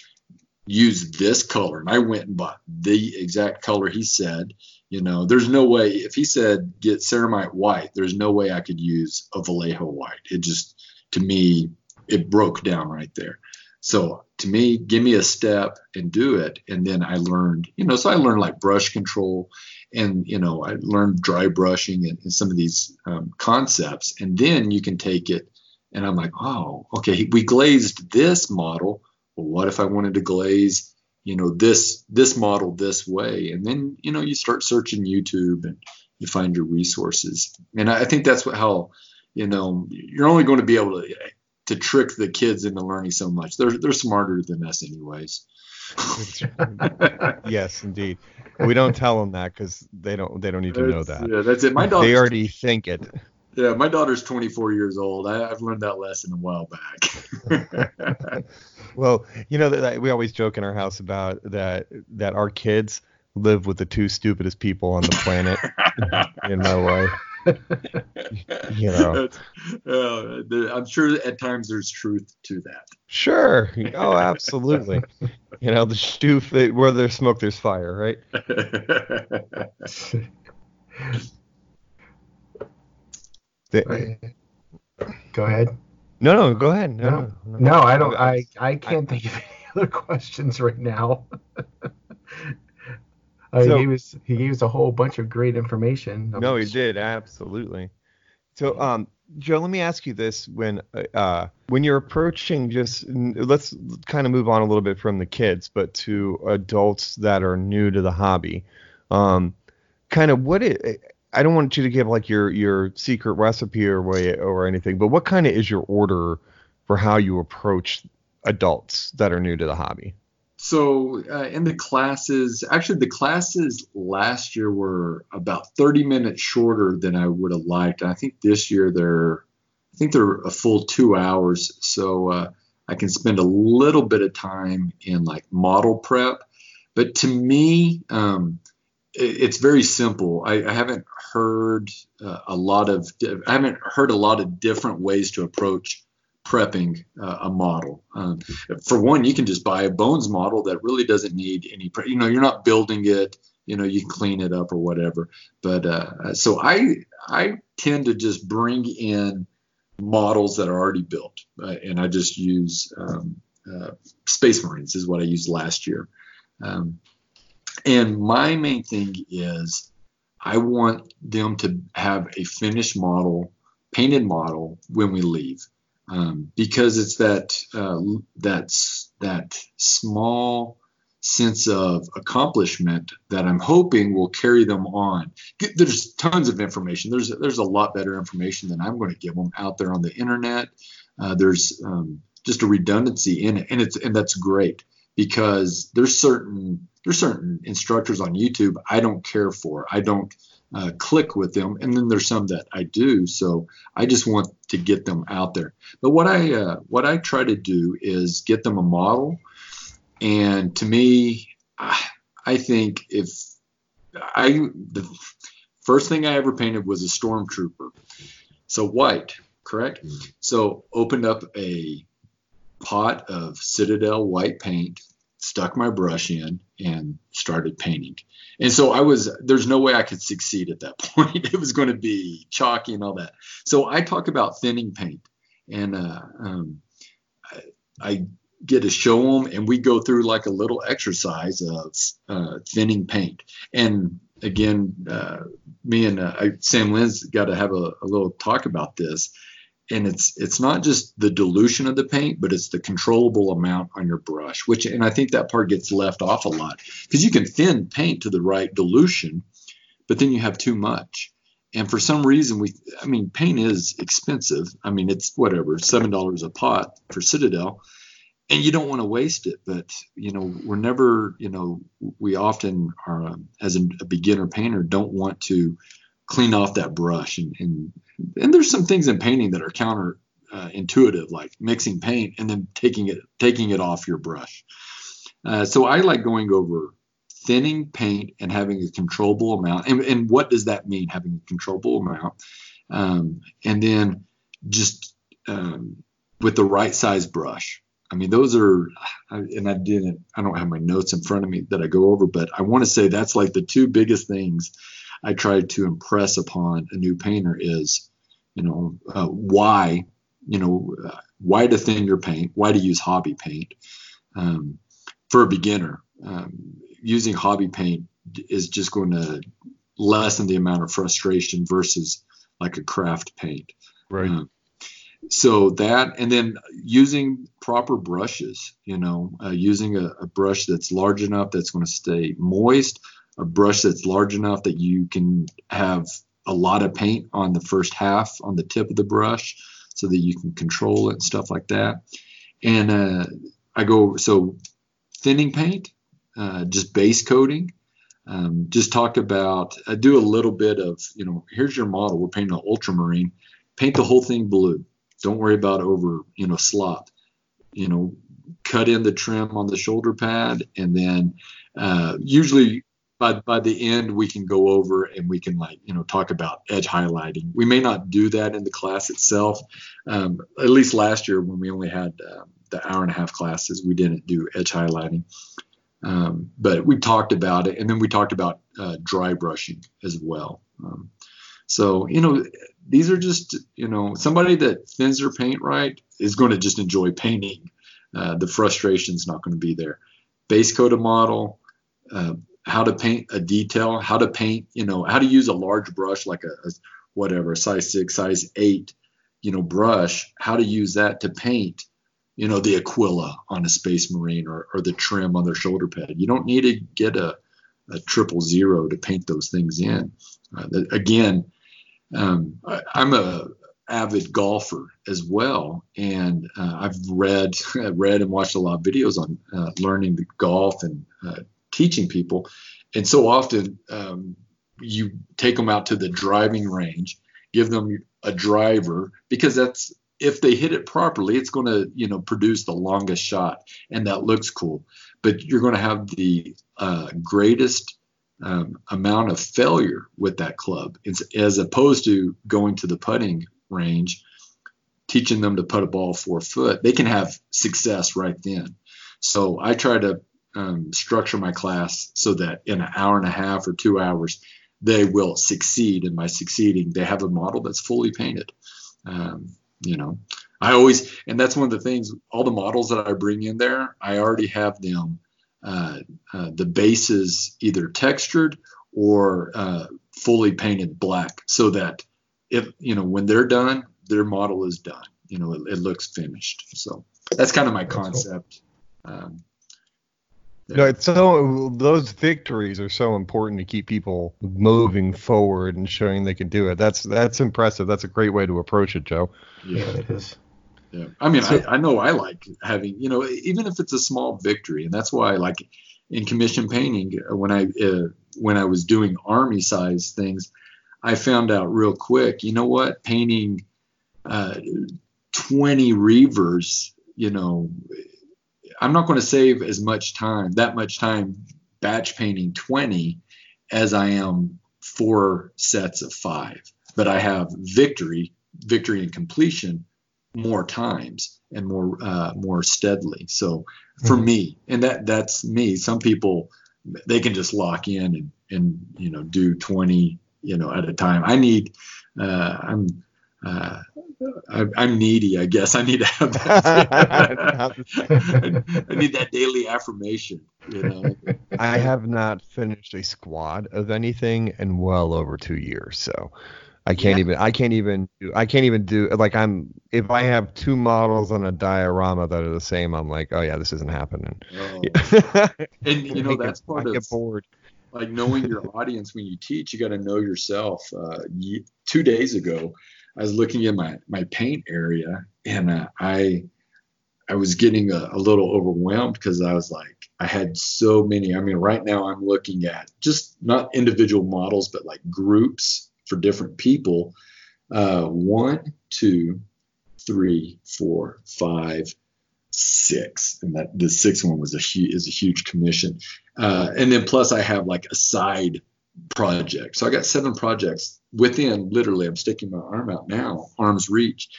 Speaker 4: use this color, and I went and bought the exact color he said. You know, there's no way if he said get ceramite white, there's no way I could use a Vallejo white. It just to me it broke down right there. So to me, give me a step and do it. And then I learned, you know, so I learned like brush control and, you know, I learned dry brushing and, and some of these um, concepts. And then you can take it and I'm like, oh, okay, we glazed this model. Well, what if I wanted to glaze, you know, this this model this way? And then, you know, you start searching YouTube and you find your resources. And I, I think that's what how, you know, you're only going to be able to to trick the kids into learning so much. They're they're smarter than us, anyways.
Speaker 5: yes, indeed. We don't tell them that because they don't they don't need to know that.
Speaker 4: Yeah, that's it. My daughter.
Speaker 5: They already think it.
Speaker 4: Yeah, my daughter's 24 years old. I, have learned that lesson a while back.
Speaker 5: well, you know that we always joke in our house about that that our kids live with the two stupidest people on the planet in my life
Speaker 4: you know, uh, I'm sure at times there's truth to that.
Speaker 5: Sure. Oh, absolutely. you know, the stoof, where there's smoke, there's fire, right?
Speaker 3: the, go ahead.
Speaker 5: No, no, go ahead.
Speaker 3: No, no, no, no I don't. I I can't think of any other questions right now. Uh, so, he was he gave us a whole bunch of great information.
Speaker 5: No, he did absolutely. So, um, Joe, let me ask you this: when uh, when you're approaching, just let's kind of move on a little bit from the kids, but to adults that are new to the hobby, um, kind of what it. I don't want you to give like your your secret recipe or way or anything, but what kind of is your order for how you approach adults that are new to the hobby?
Speaker 4: So uh, in the classes, actually the classes last year were about 30 minutes shorter than I would have liked. I think this year they're, I think they're a full two hours. So uh, I can spend a little bit of time in like model prep. But to me, um, it, it's very simple. I, I haven't heard uh, a lot of, I haven't heard a lot of different ways to approach prepping uh, a model. Um, for one, you can just buy a bones model that really doesn't need any, pre- you know, you're not building it, you know, you can clean it up or whatever. But uh, so I, I tend to just bring in models that are already built, uh, and I just use um, uh, Space Marines is what I used last year. Um, and my main thing is I want them to have a finished model, painted model when we leave um, because it's that uh, that's that small sense of accomplishment that I'm hoping will carry them on. There's tons of information. There's there's a lot better information than I'm going to give them out there on the internet. Uh, there's um, just a redundancy in it, and it's and that's great because there's certain there's certain instructors on YouTube I don't care for. I don't uh, click with them, and then there's some that I do. So I just want to get them out there. But what I uh, what I try to do is get them a model, and to me, I, I think if I the first thing I ever painted was a stormtrooper, so white, correct? Mm-hmm. So opened up a pot of Citadel white paint, stuck my brush in, and started painting. And so I was, there's no way I could succeed at that point. it was going to be chalky and all that. So I talk about thinning paint and uh, um, I, I, get to show them and we go through like a little exercise of uh, thinning paint. And again, uh, me and uh, Sam Lenz got to have a, a little talk about this and it's it's not just the dilution of the paint but it's the controllable amount on your brush which and i think that part gets left off a lot because you can thin paint to the right dilution but then you have too much. And for some reason we i mean paint is expensive. I mean it's whatever seven dollars a pot for citadel and you don't want to waste it. But you know we're never you know we often are um, as a beginner painter don't want to clean off that brush and, and and there's some things in painting that are counter uh, intuitive, like mixing paint and then taking it taking it off your brush. Uh, so I like going over thinning paint and having a controllable amount. And, and what does that mean, having a controllable amount? Um, and then just um, with the right size brush. I mean, those are, and I didn't, I don't have my notes in front of me that I go over, but I want to say that's like the two biggest things I try to impress upon a new painter is, you know, uh, why, you know, uh, why to thin your paint, why to use hobby paint. Um, for a beginner, um, using hobby paint is just going to lessen the amount of frustration versus like a craft paint.
Speaker 5: Right. Um,
Speaker 4: so that and then using proper brushes you know uh, using a, a, brush that's large enough that's going to stay moist a brush that's large enough that you can have a lot of paint on the first half on the tip of the brush so that you can control it and stuff like that. And uh, I go, so thinning paint, uh, just base coating. Um, just talk about, I do a little bit of, you know, here's your model. We're painting an ultramarine. Paint the whole thing blue. Don't worry about over, you know, slop. You know, cut in the trim on the shoulder pad and then uh, usually by by the end we can go over and we can like you know talk about edge highlighting. We may not do that in the class itself. Um, at least last year when we only had um, the hour and a half classes we didn't do edge highlighting. Um, but we talked about it and then we talked about uh, dry brushing as well. Um, so you know these are just you know somebody that thins their paint right is going to just enjoy painting. Uh, the frustration is not going to be there. Base coat a model uh, how to paint a detail, how to paint, you know, how to use a large brush like a, a whatever, size six, size eight, you know, brush, how to use that to paint, you know, the Aquila on a Space Marine or, or the trim on their shoulder pad. You don't need to get a, a triple zero to paint those things in. Uh, again, um, I, am a avid golfer as well, and uh, I've read read and watched a lot of videos on uh, learning the golf and uh, teaching people. And so often um, you take them out to the driving range, give them a driver because that's if they hit it properly, it's going to you know produce the longest shot, and that looks cool. But you're going to have the uh, greatest um, amount of failure with that club, as opposed to going to the putting range, teaching them to put a ball four foot. They can have success right then. So I try to um, structure my class so that in an hour and a half or two hours, they will succeed. And by succeeding, they have a model that's fully painted. Um, you know, I always, and that's one of the things, all the models that I bring in there, I already have them, uh, uh, the bases either textured or uh, fully painted black so that if, you know, when they're done, their model is done. You know, it, it looks finished. So that's kind of my concept. Um,
Speaker 5: no, it's so those victories are so important to keep people moving forward and showing they can do it. That's that's impressive. That's a great way to approach it, Joe.
Speaker 4: Yeah, it is. Yeah, I mean, so, I, I know I like having you know even if it's a small victory, and that's why I like in commission painting uh, when I uh, when I was doing army size things, I found out real quick. You know what? Painting uh, 20 reavers, you know, I'm not going to save as much time, that much time batch painting 20 as I am four sets of five. But I have victory, victory and completion more times and more uh, more steadily. So for mm-hmm. me, and that that's me. Some people they can just lock in and and you know do 20 you know at a time. I need uh, I'm uh, I, am needy, I guess. I need to have that. I need that daily affirmation. You know.
Speaker 5: I have not finished a squad of anything in well over two years, so I can't yeah. even. I can't even. Do, I can't even do like I'm. If I have two models on a diorama that are the same, I'm like, oh yeah, this isn't happening. Oh.
Speaker 4: and you know that's part I of. Get bored like knowing your audience when you teach you got to know yourself uh, two days ago I was looking at my my paint area and uh, I I was getting a, a little overwhelmed because I was like I had so many. I mean, right now I'm looking at just not individual models, but like groups for different people. Uh, one, two, three, four, five, six, and that the sixth one was a is a huge commission. Uh, and then plus I have like a side project. So I got seven projects within literally, I'm sticking my arm out now, arm's reach.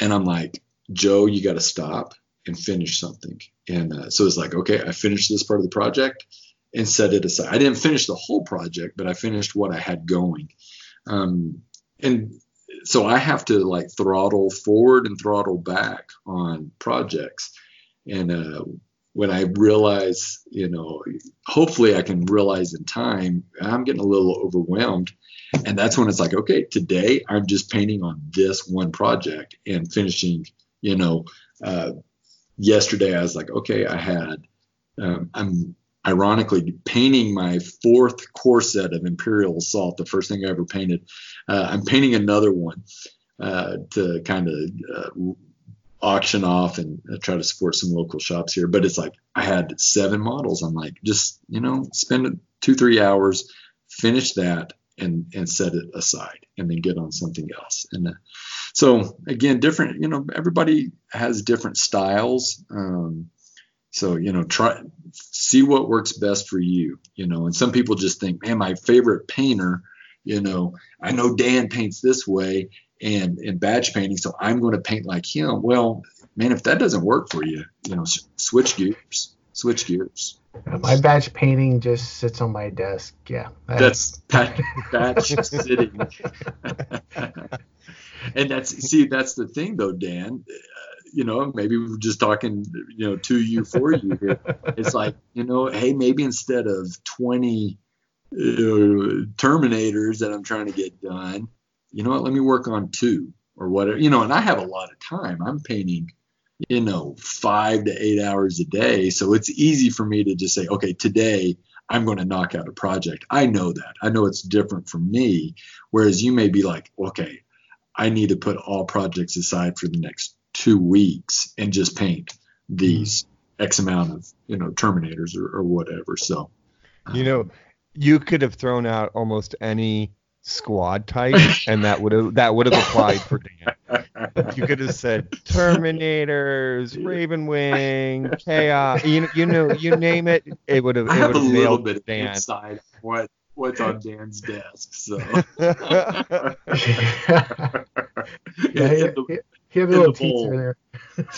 Speaker 4: And I'm like, Joe, you got to stop and finish something. And uh, so it's like, okay, I finished this part of the project and set it aside. I didn't finish the whole project, but I finished what I had going. Um, and so I have to like throttle forward and throttle back on projects. And uh, when I realize, you know, hopefully I can realize in time, I'm getting a little overwhelmed. And that's when it's like, okay, today I'm just painting on this one project and finishing, you know, uh, yesterday I was like, okay, I had, um, I'm ironically painting my fourth core set of Imperial Assault, the first thing I ever painted. Uh, I'm painting another one uh, to kind of uh, auction off and uh, try to support some local shops here. But it's like I had seven models. I'm like, just you know, spend two three hours, finish that, and and set it aside, and then get on something else. And uh, so again, different. You know, everybody has different styles. Um, so you know, try see what works best for you. You know, and some people just think, man, my favorite painter. You know, I know Dan paints this way, and in batch painting, so I'm going to paint like him. Well, man, if that doesn't work for you, you know, switch gears. Switch gears.
Speaker 3: My batch painting just sits on my desk. Yeah,
Speaker 4: that's badge, badge sitting. and that's see, that's the thing though, Dan. Uh, you know, maybe we're just talking, you know, to you for you here. It's like, you know, hey, maybe instead of 20 uh, Terminators that I'm trying to get done, you know what? Let me work on two or whatever. You know, and I have a lot of time. I'm painting, you know, five to eight hours a day, so it's easy for me to just say, okay, today I'm going to knock out a project. I know that. I know it's different for me. Whereas you may be like, okay, I need to put all projects aside for the next two weeks and just paint these mm-hmm. X amount of, you know, Terminators or, or whatever. So,
Speaker 5: you know, you could have thrown out almost any squad type and that would have that would have applied for Dan. You could have said Terminators, Raven Wing, Chaos, you, you know you name it, it would have
Speaker 4: I have
Speaker 5: a
Speaker 4: little bit of Dan. inside what what's on Dan's desk. So yeah,
Speaker 3: he, the, he, have a little teacher there.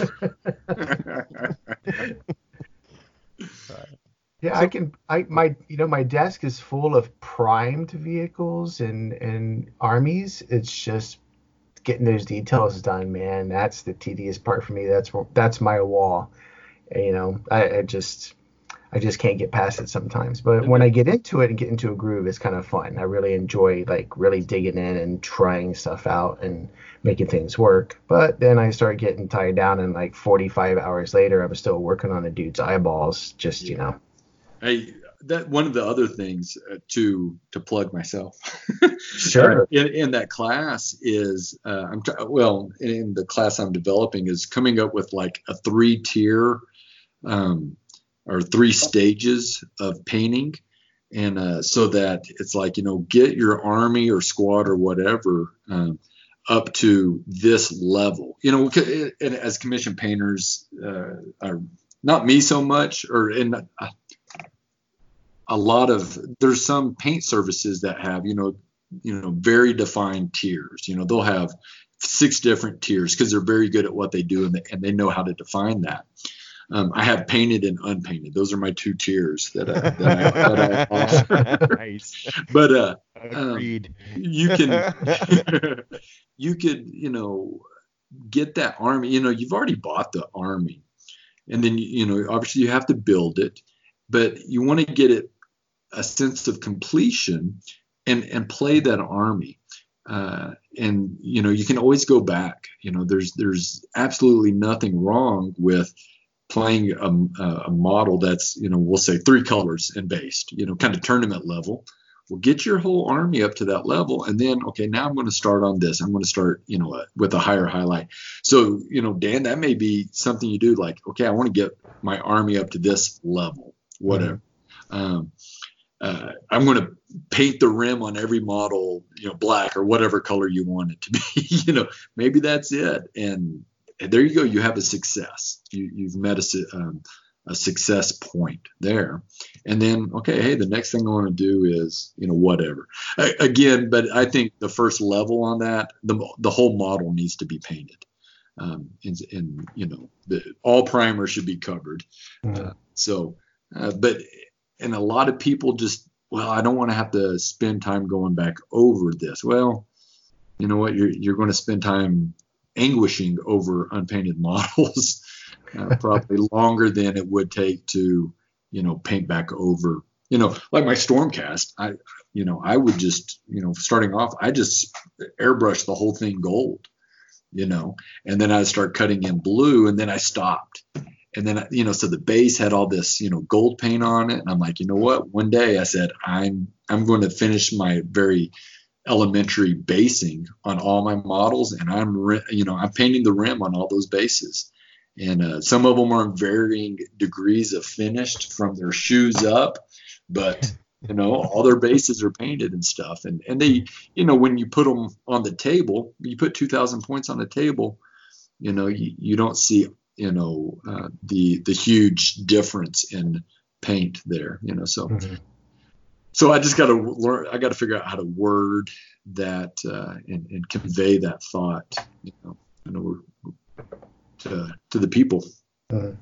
Speaker 3: Yeah, I can. I my you know my desk is full of primed vehicles and and armies. It's just getting those details done, man. That's the tedious part for me. That's that's my wall. You know, I, I just I just can't get past it sometimes. But when I get into it and get into a groove, it's kind of fun. I really enjoy like really digging in and trying stuff out and making things work. But then I start getting tied down, and like 45 hours later, I'm still working on a dude's eyeballs. Just you know
Speaker 4: Hey, that one of the other things uh, to to plug myself.
Speaker 3: sure.
Speaker 4: in, in that class is uh, I'm t- well in the class I'm developing is coming up with like a three tier um, or three stages of painting, and uh, so that it's like you know get your army or squad or whatever. Um, up to this level, you know, and as commission painters, uh, are not me so much, or in uh, a lot of there's some paint services that have you know you know very defined tiers you know they'll have six different tiers because they're very good at what they do and they, and they know how to define that um, I have painted and unpainted. Those are my two tiers that I, that I, that I offer. nice. But uh, um, you can you could you know get that army. You know you've already bought the army, and then you know obviously you have to build it, but you want to get it a sense of completion and and play that army. Uh, and you know you can always go back. You know there's there's absolutely nothing wrong with playing a, a model that's you know we'll say three colors and based. You know kind of tournament level. Well, get your whole army up to that level, and then okay, now I'm going to start on this. I'm going to start, you know, uh, with a higher highlight. So, you know, Dan, that may be something you do. Like, okay, I want to get my army up to this level, whatever. Mm-hmm. Um, uh, I'm going to paint the rim on every model, you know, black or whatever color you want it to be. you know, maybe that's it. And, and, there you go. You have a success. You, have met a, um, a success point there. And then, okay, hey, the next thing I want to do is, you know, whatever. I, again, but I think the first level on that, the, the whole model needs to be painted. Um, and, and you know, the, all primers should be covered. Mm-hmm. Uh, so, uh, but and a lot of people just well i don't want to have to spend time going back over this. Well you know what? You're, you're going to spend time anguishing over unpainted models uh, probably longer than it would take to you know paint back over. You know like my stormcast i you know i would just you know starting off i just airbrush the whole thing gold you know and then i start cutting in blue and then i stopped and then you know so the base had all this you know gold paint on it. And i'm like you know what? One day i said i'm i'm going to finish my very elementary basing on all my models. And i'm you know i'm painting the rim on all those bases. And uh, some of them are in varying degrees of finished from their shoes up but you know all their bases are painted and stuff. And and they you know when you put them on the table you put 2000 points on the table you know you, you don't see you know uh, the the huge difference in paint there you know so mm-hmm. so i just got to learn i got to figure out how to word that uh, and, and, convey that thought you know, you know to, to the people
Speaker 5: mm-hmm.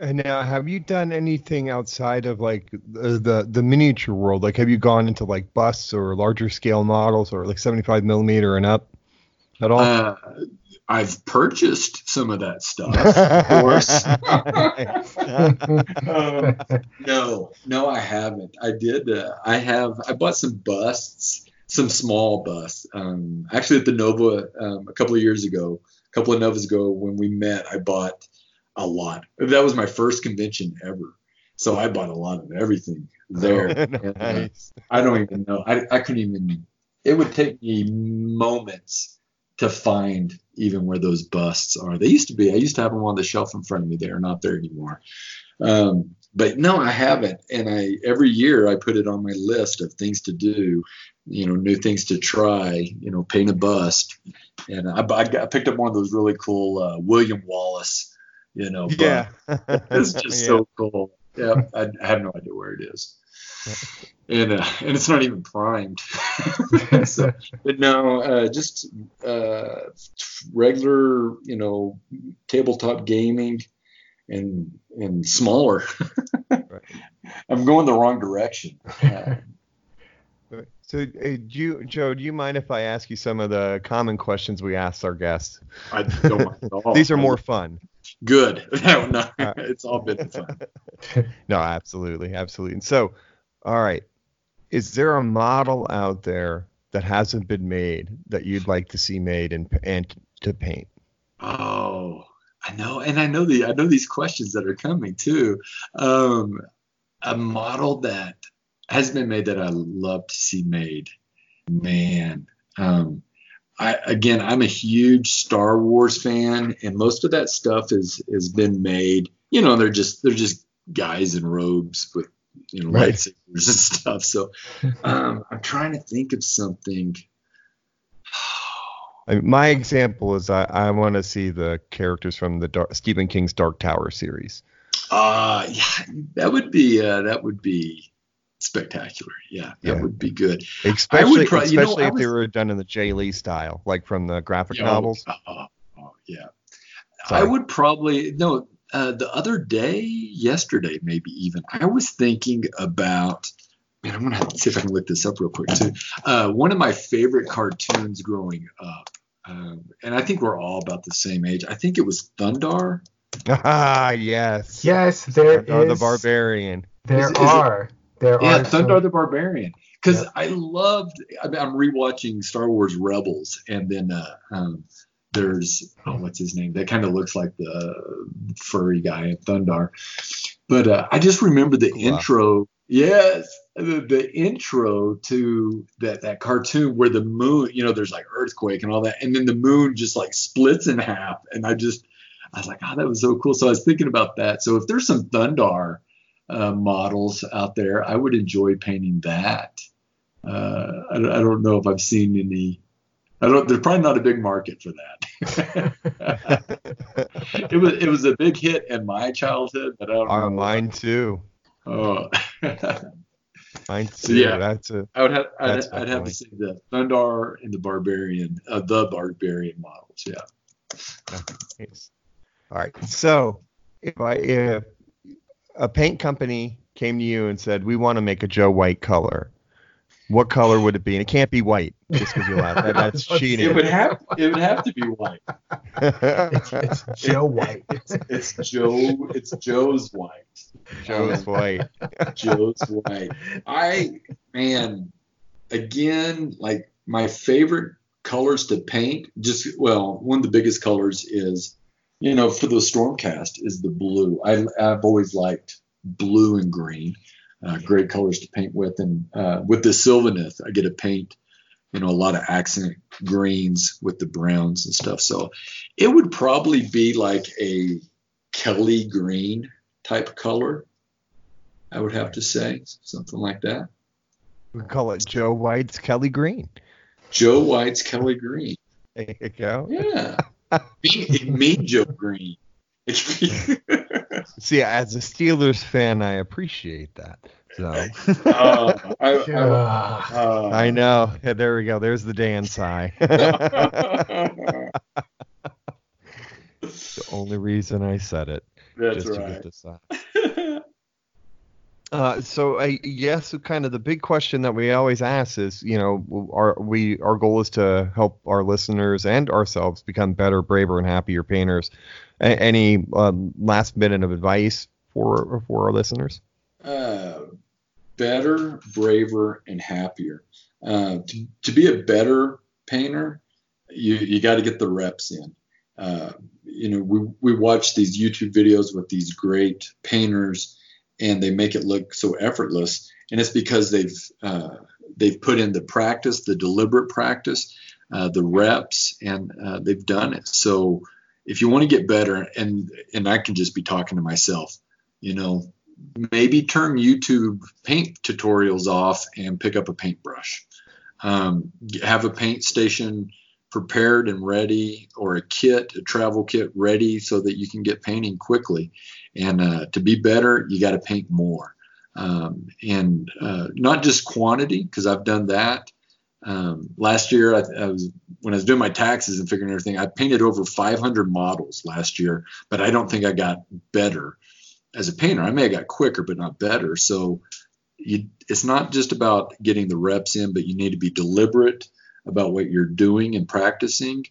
Speaker 5: and now have you done anything outside of like the, the, the miniature world like have you gone into like busts or larger scale models or like 75 millimeter and up at all?
Speaker 4: Uh, I've purchased some of that stuff, of course. um, no, no, I haven't. I did. Uh, I have. I bought some busts, some small busts. Um, actually, at the Nova um, a couple of years ago, a couple of Novas ago, when we met, I bought a lot. That was my first convention ever, so I bought a lot of everything there. And, uh. I don't even know. I, I couldn't even. It would take me moments to find even where those busts are. They used to be. I used to have them on the shelf in front of me. They are not there anymore. Um, but no, I haven't. And I every year I put it on my list of things to do. You know, new things to try. You know, paint a bust. And I, I, got, I picked up one of those really cool uh, William Wallace. You know,
Speaker 5: Yeah.
Speaker 4: it's just
Speaker 5: Yeah.
Speaker 4: so cool. Yeah, I, I have no idea where it is, and uh, and it's not even primed. so, but no, uh, just uh, regular, you know, tabletop gaming, and and smaller. I'm going the wrong direction.
Speaker 5: So, uh, do you, Joe, do you mind if I ask you some of the common questions we ask our guests?
Speaker 4: I don't mind at all.
Speaker 5: These are more fun.
Speaker 4: Good. No, no,
Speaker 5: Uh,
Speaker 4: it's all been fun.
Speaker 5: No, absolutely, absolutely. And so, all right, is there a model out there that hasn't been made that you'd like to see made and and to paint?
Speaker 4: Oh, I know, and I know the I know these questions that are coming too. Um, a model that has been made that I love to see made, man. Um, I again, I'm a huge Star Wars fan, and most of that stuff is has been made. You know, they're just they're just guys in robes with you know
Speaker 3: Right.
Speaker 4: lightsabers and stuff. So um, I'm trying to think of something.
Speaker 5: I mean, my example is I, I want to see the characters from the Dark, Stephen King's Dark Tower series.
Speaker 4: Uh yeah, that would be uh, that would be spectacular. Yeah, that
Speaker 5: Yeah.
Speaker 4: would be good.
Speaker 5: Especially,
Speaker 4: pro- you know,
Speaker 5: especially
Speaker 4: I
Speaker 5: if they were done in the Jae Lee style, like from the graphic
Speaker 4: Yeah,
Speaker 5: novels.
Speaker 4: Oh, oh, oh, yeah.
Speaker 5: Sorry.
Speaker 4: I would probably no. Uh, the other day, yesterday, maybe even, I was thinking about. Man, I'm gonna have to see if I can look this up real quick too. Uh, one of my favorite cartoons growing up, um, and I think we're all about the same age. I think it was Thundarr.
Speaker 5: Ah, yes.
Speaker 3: Yes, there
Speaker 5: Thundarr the Barbarian.
Speaker 3: There
Speaker 4: Is- is it-
Speaker 3: are. There
Speaker 4: Yeah,
Speaker 3: are.
Speaker 4: Thundarr
Speaker 3: some-
Speaker 4: the Barbarian. Because
Speaker 3: Yeah.
Speaker 4: I loved. I mean, I'm rewatching Star Wars Rebels, and then uh, um, there's oh, what's his name? That kind of looks like the furry guy in Thundarr. But uh, I just remember the
Speaker 5: Wow.
Speaker 4: intro. Yes, the, the intro to that that cartoon where the moon, you know, there's like earthquake and all that, and then the moon just like splits in half, and I just. I was like, oh, that was so cool. So I was thinking about that. So if there's some Thundarr uh, models out there, I would enjoy painting that. Uh, I, I don't know if I've seen any. I don't. There's probably not a big market for that. it was it was a big hit in my childhood, but I don't know.
Speaker 5: mine too.
Speaker 4: Oh.
Speaker 5: Mine too.
Speaker 4: yeah.
Speaker 5: That's a
Speaker 4: I would have. I'd, I'd have to say the Thundarr and the Barbarian, uh, the Barbarian models. Yeah.
Speaker 5: Nice. All right. So if I if a paint company came to you and said, "We want to make a Joe White color," what color would it be? And it can't be white, just because you laugh. That, that's
Speaker 4: It
Speaker 5: cheating.
Speaker 4: would have. It would have to be white.
Speaker 3: It's, it's Joe White.
Speaker 4: It's Joe. It's Joe's white.
Speaker 5: Joe's white.
Speaker 4: Joe's white. I man, again, like my favorite colors to paint. Just well, one of the biggest colors is, you know, for the Stormcast is the blue. I, I've always liked blue and green. Uh, great colors to paint with, and uh, with the Sylvaneth, I get to paint, you know, a lot of accent greens with the browns and stuff. So it would probably be like a Kelly green type color. I would have to say something like that.
Speaker 5: We call it Joe White's Kelly Green.
Speaker 4: Joe White's Kelly Green.
Speaker 5: There you go.
Speaker 4: Yeah. Mean, mean Joe Green.
Speaker 5: See, as a Steelers fan, I appreciate that. So
Speaker 4: uh, I, I, uh,
Speaker 5: I know. Yeah, there we go. There's the Dan sigh. the only reason I said it.
Speaker 4: That's
Speaker 5: just to
Speaker 4: right.
Speaker 5: Uh, so I guess kind of the big question that we always ask is, you know, our we our goal is to help our listeners and ourselves become better, braver, and happier painters. A- any um, last minute of advice for for our listeners?
Speaker 4: Uh, better, braver, and happier. Uh, to, to be a better painter, you you got to get the reps in. Uh, you know, we we watch these YouTube videos with these great painters, and they make it look so effortless, and it's because they've uh, they've put in the practice, the deliberate practice, uh, the reps, and uh, they've done it. So if you want to get better, and and I can just be talking to myself, you know, maybe turn YouTube paint tutorials off and pick up a paintbrush. Um, have a paint station prepared and ready, or a kit, a travel kit ready, so that you can get painting quickly. And uh, to be better, you got to paint more, um, and uh, not just quantity, because I've done that. Um, last year, I, I, was when I was doing my taxes and figuring everything, I painted over 500 models last year, but I don't think I got better as a painter. I may have got quicker, but not better. So you, it's not just about getting the reps in, but you need to be deliberate about what you're doing and practicing,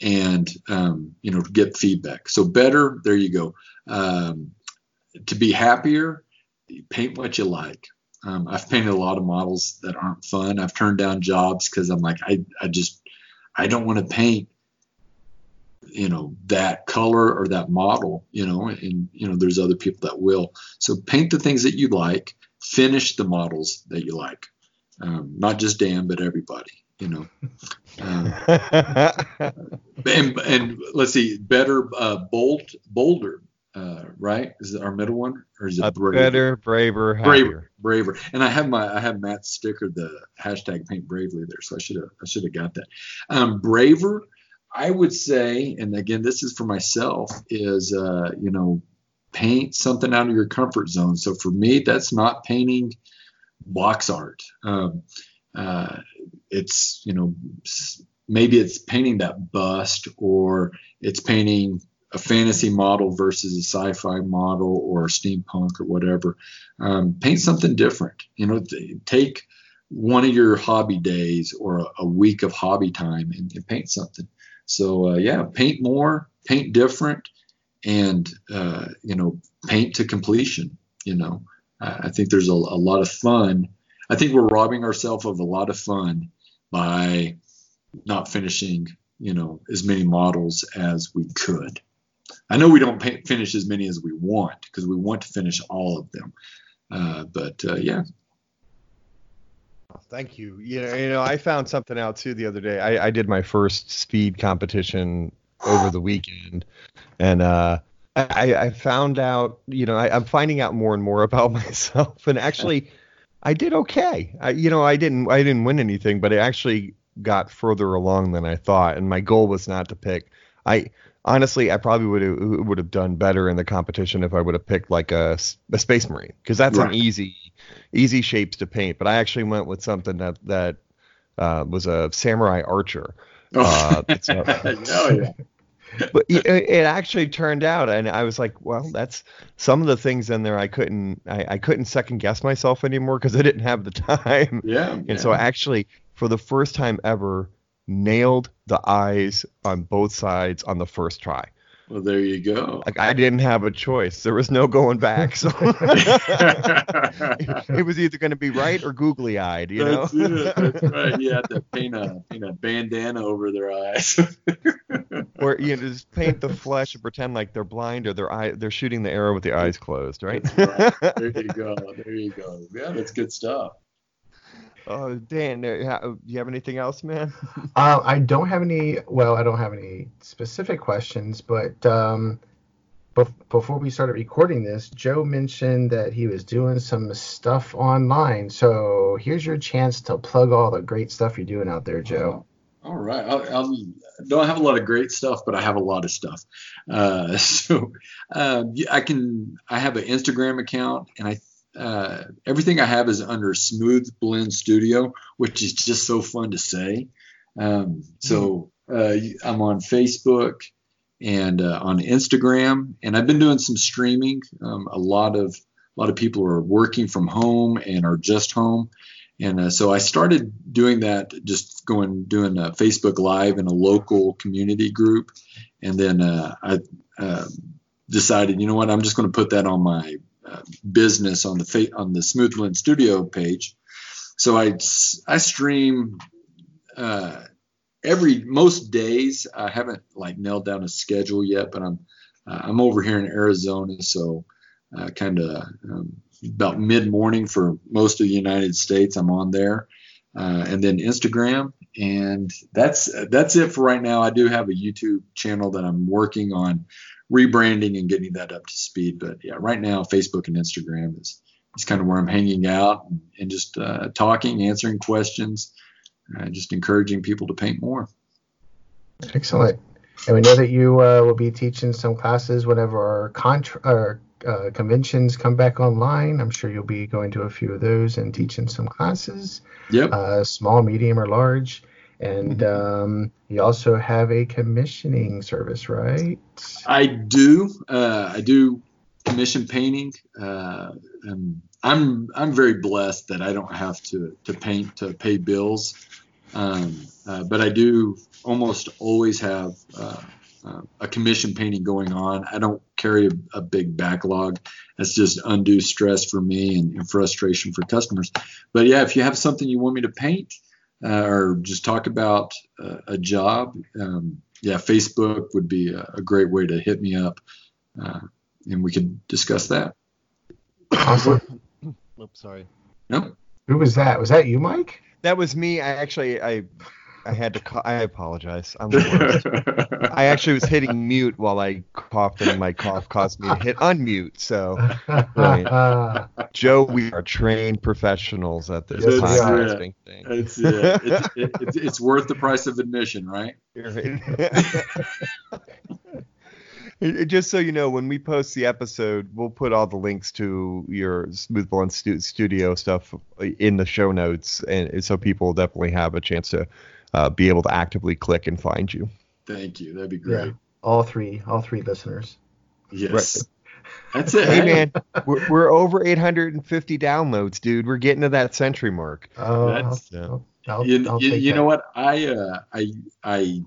Speaker 4: and um, you know get feedback. So better, there you go. Um, to be happier, paint what you like. Um, I've painted a lot of models that aren't fun. I've turned down jobs because I'm like, I, I just, I don't want to paint, you know, that color or that model, you know, and, you know, there's other people that will. So paint the things that you like, finish the models that you like. Um, not just Dan, but everybody, you know. Um, and, and let's see, better, uh, bold, bolder, uh, right? Is it our middle one, or is it
Speaker 5: braver? better, braver,
Speaker 4: braver, braver? And I have my I have Matt's sticker, the hashtag Paint Bravely there, so I should have I should have got that. Um, braver, I would say, and again, this is for myself, is uh, you know, paint something out of your comfort zone. So for me, that's not painting box art. Um, uh, it's you know maybe it's painting that bust or it's painting a fantasy model versus a sci-fi model or steampunk or whatever. Um, paint something different. You know, take one of your hobby days or a, a week of hobby time and, and paint something. So uh, yeah, paint more, paint different, and uh, you know, paint to completion. You know, I think there's a, a lot of fun. I think we're robbing ourselves of a lot of fun by not finishing, you know, as many models as we could. I know we don't pay, finish as many as we want because we want to finish all of them. Uh, but uh, yeah.
Speaker 5: Thank you. You know, you know, I found something out too the other day. I, I did my first speed competition over the weekend, and uh, I, I found out. You know, I, I'm finding out more and more about myself, and actually, I did okay. I, you know, I didn't I didn't win anything, but I actually got further along than I thought, and my goal was not to pick. I honestly, I probably would have would have done better in the competition if I would have picked like a, a Space Marine because that's right. an easy easy shapes to paint. But I actually went with something that that uh, was a Samurai Archer.
Speaker 4: Oh, uh, oh yeah.
Speaker 5: But it, it, actually turned out, and I was like, well, that's some of the things in there I couldn't I, I couldn't second guess myself anymore because I didn't have the time.
Speaker 4: Yeah.
Speaker 5: And
Speaker 4: yeah.
Speaker 5: so actually, for the first time ever, nailed the eyes on both sides on the first try.
Speaker 4: Well, there you go.
Speaker 5: Like I didn't have a choice. There was no going back. So it was either going to be right or googly eyed. You
Speaker 4: That's
Speaker 5: know.
Speaker 4: That's right. You had to paint a paint a bandana over their eyes.
Speaker 5: or you know, just paint the flesh and pretend like they're blind or their eye they're shooting the arrow with the eyes closed. Right.
Speaker 4: right. There you go. There you go. Yeah, that's good stuff.
Speaker 5: Oh, Dan, uh, do you have anything else, man?
Speaker 3: uh, I don't have any. Well, I don't have any specific questions, but um, bef- before we started recording this, Joe mentioned that he was doing some stuff online. So here's your chance to plug all the great stuff you're doing out there, Joe.
Speaker 4: Uh, all right. I, I don't have a lot of great stuff, but I have a lot of stuff. Uh, so uh, I can. I have an Instagram account, and I uh, everything I have is under Smooth Blend Studio, which is just so fun to say. Um, so uh, I'm on Facebook and uh, on Instagram, and I've been doing some streaming, um, a lot of a lot of people are working from home and are just home. And uh, so I started doing that, just going doing a Facebook Live in a local community group, and then uh, I uh, decided, you know what, I'm just going to put that on my business on the on the Smooth Blend Studio page. So I I stream uh, every most days. I haven't like nailed down a schedule yet, but I'm uh, I'm over here in Arizona, so kind of um, about mid morning for most of the United States. I'm on there, uh, and then Instagram, and that's that's it for right now. I do have a YouTube channel that I'm working on rebranding and getting that up to speed. But yeah, right now Facebook and Instagram is is kind of where I'm hanging out and, and just uh, talking, answering questions, uh, just encouraging people to paint more.
Speaker 3: Excellent. And we know that you uh, will be teaching some classes whenever our contra- uh, conventions come back online. I'm sure you'll be going to a few of those and teaching some classes.
Speaker 4: Yep.
Speaker 3: Uh, small, medium, or large. And mm-hmm. um, you also have a commissioning service, right?
Speaker 4: I do. Uh, I do commission painting. Uh, I'm I'm very blessed that I don't have to to paint to pay bills. Um, uh, but I do almost always have uh, uh, a commission painting going on. I don't carry a, a, big backlog. That's just undue stress for me and, and, frustration for customers. But yeah, if you have something you want me to paint uh, or just talk about uh, a job, um, yeah, Facebook would be a, a, great way to hit me up, uh, and we could discuss that.
Speaker 3: Awesome.
Speaker 5: Oops, sorry.
Speaker 4: No.
Speaker 3: Who was that? Was that you, Mike?
Speaker 5: That was me. I actually I I had to. Ca- I apologize. I'm the worst. I actually was hitting mute while I coughed, and my cough caused me to hit unmute. So, right. Joe, we are trained professionals at this
Speaker 4: yes,
Speaker 5: podcasting
Speaker 4: yeah. thing. It's, uh, it's, it, it's, it's worth the price of admission, right?
Speaker 5: Just so you know, when we post the episode, we'll put all the links to your Smooth Blend studio stuff in the show notes, and so people definitely have a chance to uh, be able to actively click and find you.
Speaker 4: Thank you. That'd be great. Yeah,
Speaker 3: all three, all three listeners.
Speaker 4: Yes. Right. That's it.
Speaker 5: Hey man, we're, we're, over 850 downloads, dude. We're getting to that century mark.
Speaker 3: Oh, That's, I'll,
Speaker 4: I'll, you, I'll you, you know what? I uh, I I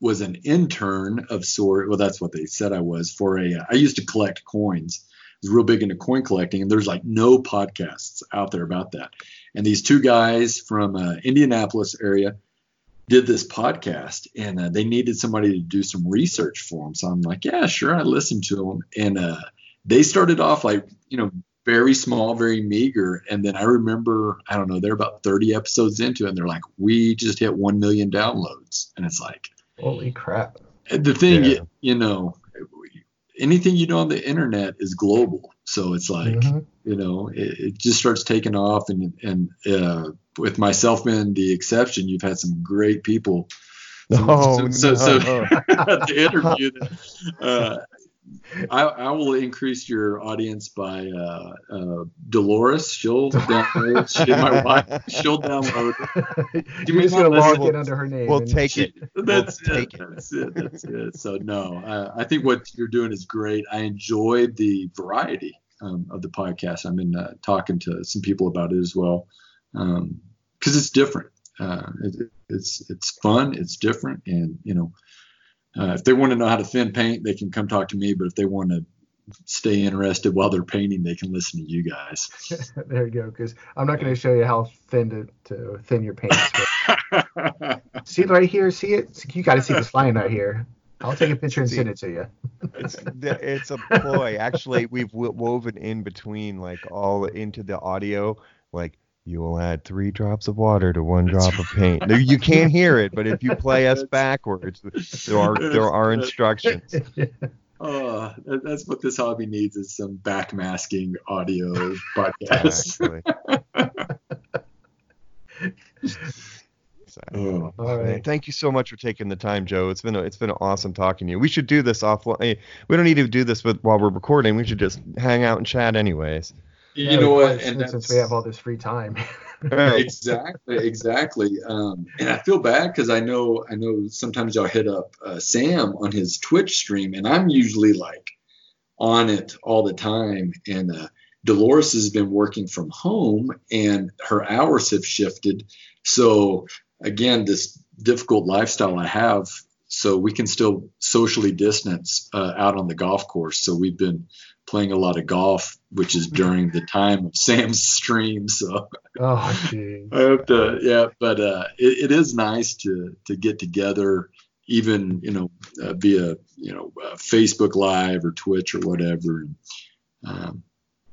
Speaker 4: was an intern of sort. Well, that's what they said I was for a. Uh, I used to collect coins. I was real big into coin collecting, and there's like no podcasts out there about that. And these two guys from uh, Indianapolis area did this podcast and uh, they needed somebody to do some research for them. So I'm like, yeah, sure. I listened to them. And uh, they started off like, you know, very small, very meager. And then I remember, I don't know, they're about 30 episodes into it and they're like, we just hit 1 million downloads. And it's like,
Speaker 3: holy crap.
Speaker 4: The thing, yeah. you, you know, anything you do on the internet is global. So it's like, mm-hmm. you know, it, it, just starts taking off. And, and uh, with myself being the exception, you've had some great people.
Speaker 5: Oh,
Speaker 4: so, no. so, so the interview, uh, I, I, will increase your audience by uh, uh, Dolores. She'll download. she, my wife, she'll download.
Speaker 3: You're just gonna log in under her name.
Speaker 5: We'll take
Speaker 4: she,
Speaker 5: it.
Speaker 4: That's we'll it. Take that's it. it. That's it. So no, uh, I think what you're doing is great. I enjoyed the variety um, of the podcast. I've been uh, talking to some people about it as well because um, it's different. Uh, it, it's it's fun. It's different, and you know uh, if they want to know how to thin paint, they can come talk to me. But if they want to stay interested while they're painting, they can listen to you guys.
Speaker 3: there you go. Because I'm not going to show you how thin to, to thin your paint. see it right here. See it. You got to see this line right here. I'll take a picture and see, send it to you.
Speaker 5: it's, it's a ploy. Actually, we've woven in between like all into the audio, like you will add three drops of water to one drop of paint. you can't hear it, but if you play us backwards, there are there are instructions.
Speaker 4: Oh, that's what this hobby needs is some backmasking audio podcast.
Speaker 5: Oh, All right. Thank you so much for taking the time, Joe. It's been a, it's been awesome talking to you. We should do this offline. We don't need to do this with, while we're recording. We should just hang out and chat, anyways.
Speaker 4: You yeah, know what?
Speaker 3: And since we have all this free time.
Speaker 4: exactly, exactly. Um, and I feel bad because I know I know sometimes y'all hit up uh, Sam on his Twitch stream, and I'm usually like on it all the time. And uh, Dolores has been working from home and her hours have shifted. So again, this difficult lifestyle I have, so we can still socially distance uh, out on the golf course. So we've been playing a lot of golf, which is during the time of Sam's stream. So
Speaker 3: oh, geez.
Speaker 4: I hope to, yeah, but uh, it, it is nice to to get together, even you know uh, via you know uh, Facebook Live or Twitch or whatever, and um,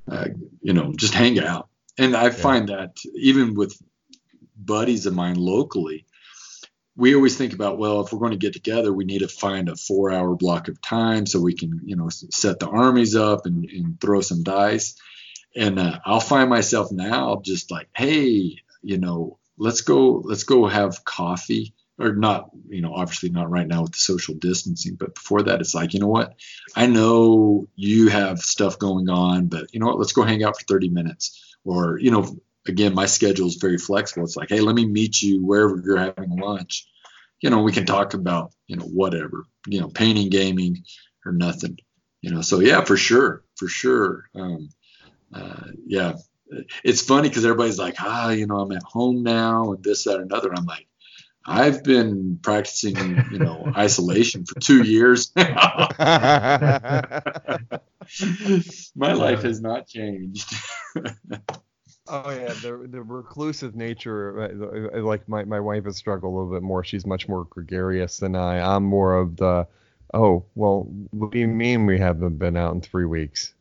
Speaker 4: uh, you know just hang out. And I yeah. find that even with buddies of mine locally, we always think about well if we're going to get together we need to find a four hour block of time so we can you know set the armies up and, and throw some dice. And uh, i'll find myself now just like hey you know let's go let's go have coffee. Or not you know obviously not right now with the social distancing but before that it's like you know what? I know you have stuff going on but you know what? Let's go hang out for 30 minutes. Or you know again, my schedule is very flexible. It's like, hey, let me meet you wherever you're having lunch. You know, we can talk about, you know, whatever, you know, painting, gaming, or nothing. You know, so yeah, for sure, for sure. Um, uh, yeah, it's funny because everybody's like, ah, you know, I'm at home now and this, that, another. I'm like, I've been practicing, you know, isolation for two years now. My life has not changed.
Speaker 5: Oh yeah, the the reclusive nature, uh, uh, like my my wife has struggled a little bit more. She's much more gregarious than I. I'm more of the, oh well, what do you mean we haven't been out in three weeks?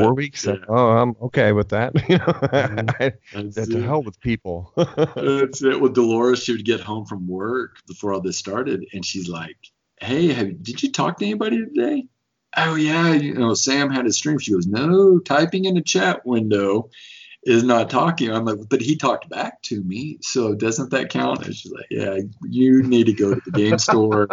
Speaker 5: Four weeks. Yeah. Oh, I'm okay with that. you know, mm-hmm. that's to hell with people.
Speaker 4: that's it. With Dolores, she would get home from work before all this started, and she's like, "Hey, have, did you talk to anybody today?" Oh yeah, you know, Sam had a stream. She goes, "No, typing in a chat window." Is not talking. I'm like, but he talked back to me, so doesn't that count? And she's like, yeah, you need to go to the game store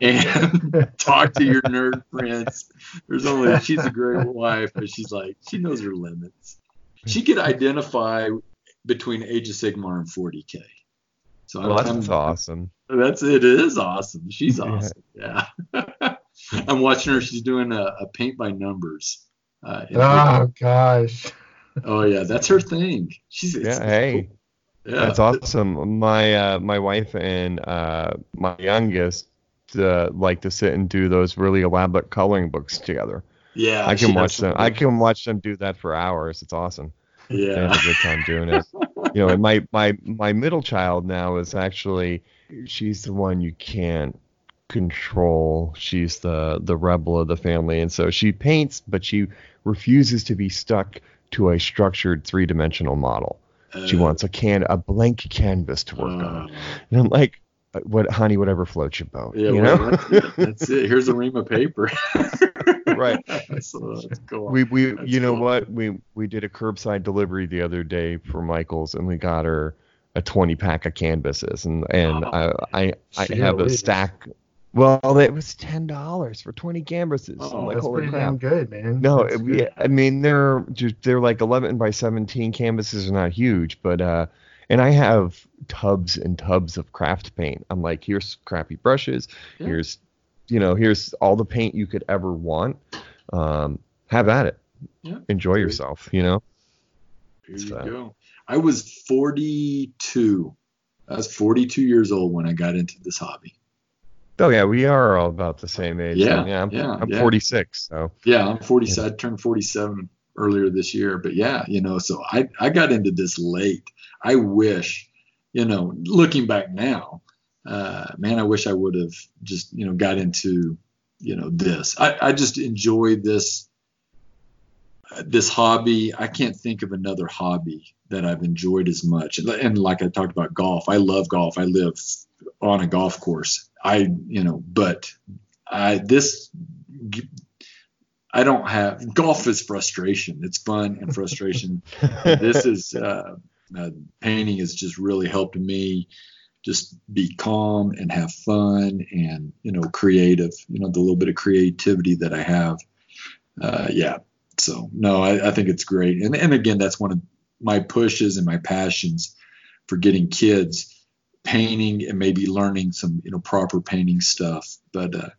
Speaker 4: and talk to your nerd friends. There's only she's a great wife, but she's like, she knows her limits. She could identify between Age of Sigmar and 40k.
Speaker 5: So well, I'm, that's I'm, awesome.
Speaker 4: That's it is awesome. She's awesome. Yeah. I'm watching her. She's doing a, a paint by numbers.
Speaker 3: Uh, oh gosh
Speaker 4: oh yeah, that's her thing. She's
Speaker 5: yeah. Hey, cool. yeah, that's awesome. My uh, my wife and uh, my youngest uh, like to sit and do those really elaborate coloring books together.
Speaker 4: Yeah,
Speaker 5: I can watch them. I can watch them do that for hours. It's awesome.
Speaker 4: Yeah,
Speaker 5: they have a good time doing it. you know, my my my middle child now is actually she's the one you can't control. She's the the rebel of the family, and so she paints, but she refuses to be stuck to a structured three dimensional model. Uh, she wants a can a blank canvas to work uh, on. And I'm like, uh, what honey, whatever floats your boat. Yeah, you well, know?
Speaker 4: that's, it. that's it. Here's a ream of paper.
Speaker 5: right. So we we that's you know cool. what? We we did a curbside delivery the other day for Michaels and we got her a 20 pack of canvases and and oh, I I, I have a stack well, it was ten dollars for twenty canvases.
Speaker 3: Oh, like, that's pretty crap. damn good, man.
Speaker 5: No, it, yeah, I mean they're they're like eleven by seventeen canvases are not huge, but uh, and I have tubs and tubs of craft paint. I'm like, here's crappy brushes, yeah. here's you know, here's all the paint you could ever want. Um, have at it. Yeah. Enjoy yourself, you know.
Speaker 4: Here you so. go. I was 42. I was 42 years old when I got into this hobby.
Speaker 5: Oh yeah, we are all about the same age.
Speaker 4: Yeah,
Speaker 5: yeah. I'm,
Speaker 4: yeah,
Speaker 5: I'm
Speaker 4: yeah.
Speaker 5: 46, so.
Speaker 4: Yeah, I'm 47. Yeah. I turned 47 earlier this year, but yeah, you know, so I I got into this late. I wish, you know, looking back now, uh, man, I wish I would have just you know got into you know this. I I just enjoy this this hobby. I can't think of another hobby that I've enjoyed as much. And like I talked about golf, I love golf. I live on a golf course. I, you know, but I, this, I don't have golf is frustration. It's fun and frustration. this is, uh, uh, painting has just really helped me just be calm and have fun and, you know, creative, you know, the little bit of creativity that I have. Uh, yeah. So no, I, I think it's great. And, and again, that's one of my pushes and my passions for getting kids painting and maybe learning some you know proper painting stuff but uh,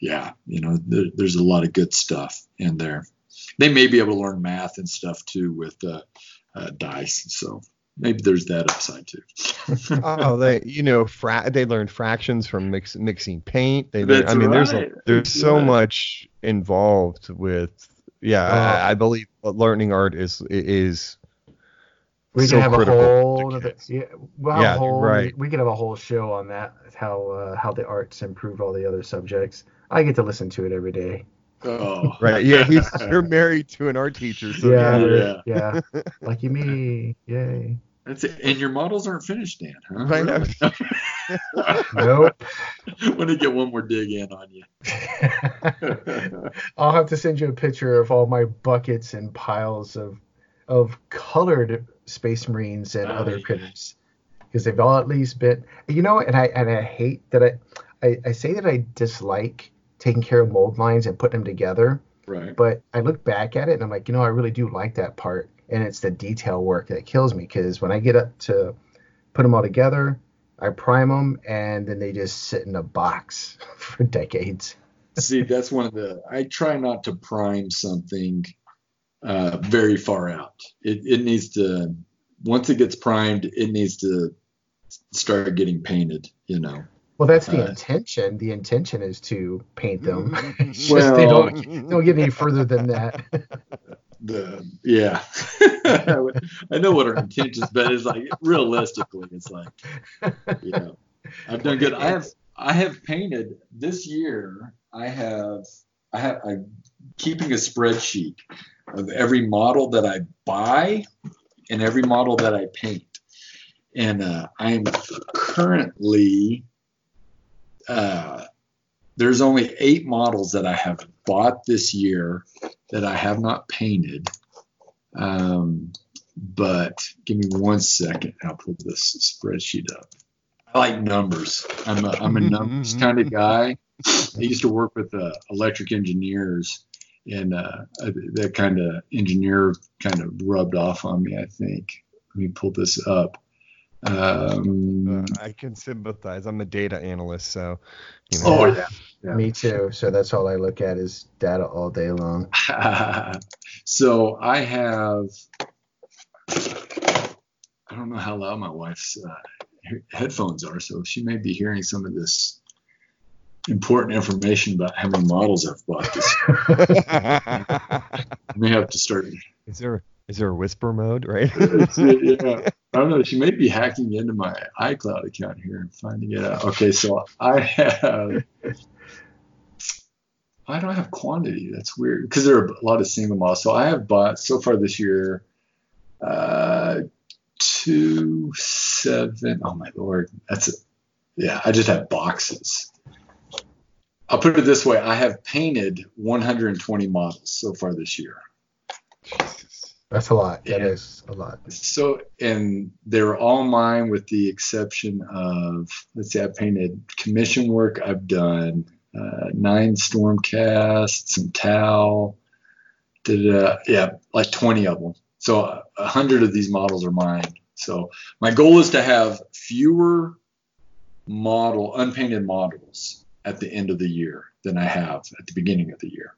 Speaker 4: yeah you know there, there's a lot of good stuff in there they may be able to learn math and stuff too with uh, uh, dice. So maybe there's that upside too.
Speaker 5: oh, they you know fra- they learn fractions from mix- mixing paint. They learn, I mean, right. there's a, there's so right. much involved with yeah. Uh, I, I, believe learning art is is.
Speaker 2: We so can have a whole, other, yeah, we'll yeah, whole, right. We, we could have a whole show on that, how uh, how the arts improve all the other subjects. I get to listen to it every day.
Speaker 5: Oh. right. Yeah. He's, you're married to an art teacher. So
Speaker 2: yeah. Yeah. yeah. Lucky me. Yay.
Speaker 4: That's it. And your models aren't finished, Dan, huh?
Speaker 2: I know. nope.
Speaker 4: Want to get one more dig in on you.
Speaker 2: I'll have to send you a picture of all my buckets and piles of of colored space marines and other critters because they've all at least been you know and I and I hate that I, I I say that I dislike taking care of mold lines and putting them together.
Speaker 4: Right.
Speaker 2: But I look back at it and I'm like, you know, I really do like that part and it's the detail work that kills me because when I get up to put them all together, I prime them and then they just sit in a box for decades.
Speaker 4: See, that's one of the. I try not to prime something uh, very far out. It, it needs to once it gets primed, it needs to start getting painted. You know.
Speaker 2: Well, that's the uh, intention. The intention is to paint them. well, they don't don't get any further than that.
Speaker 4: the yeah i know what our intention is, but it's like realistically it's like you know i've done good i have i have painted this year i have i have i'm keeping a spreadsheet of every model that i buy and every model that i paint and uh, i'm currently uh, there's only eight models that I have bought this year that I have not painted. Um, but give me one second. I'll pull this spreadsheet up. I like numbers. I'm a, I'm a numbers kind of guy. I used to work with uh, electric engineers, and uh, that kind of engineer kind of rubbed off on me. I think. Let me pull this up. Um,
Speaker 5: uh, I can sympathize. I'm a data analyst, so.
Speaker 2: You know. Oh yeah. yeah. Me too. So that's all I look at is data all day long.
Speaker 4: so I have. I don't know how loud my wife's uh, headphones are, so she may be hearing some of this important information about how many models I've bought this. year. I may have to start.
Speaker 5: Is there is there a whisper mode, right?
Speaker 4: yeah. I don't know. She may be hacking into my iCloud account here and finding it out. Okay, so I have. I don't have quantity. That's weird because there are a lot of single models. So I have bought so far this year, uh, two seven. Oh my lord, that's a, yeah. I just have boxes. I'll put it this way: I have painted 120 models so far this year.
Speaker 2: That's a lot. That yeah. is a lot.
Speaker 4: So, and they're all mine with the exception of, let's see, I painted commission work. I've done uh, nine Stormcast, some Tau, uh, yeah, like 20 of them. So a uh, hundred of these models are mine. So my goal is to have fewer model unpainted models at the end of the year than I have at the beginning of the year.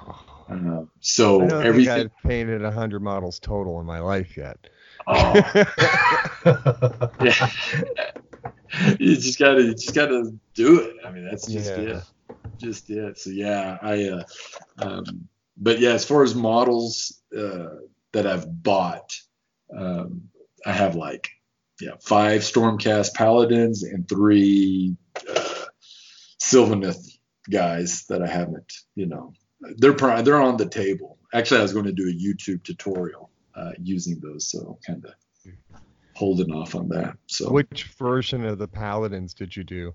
Speaker 4: Uh, so
Speaker 5: I don't
Speaker 4: everything.
Speaker 5: Think I've painted hundred models total in my life yet.
Speaker 4: Oh. yeah. you just gotta, you just gotta do it. I mean, that's just yeah. it. Just it. So yeah, I. Uh, um, but yeah, as far as models uh, that I've bought, um, I have like yeah five Stormcast Paladins and three Sylvaneth guys that I haven't you know they're they're on the table. Actually, I was going to do a YouTube tutorial uh, using those, so kind of holding off on that. So
Speaker 5: which version of the Paladins did you do?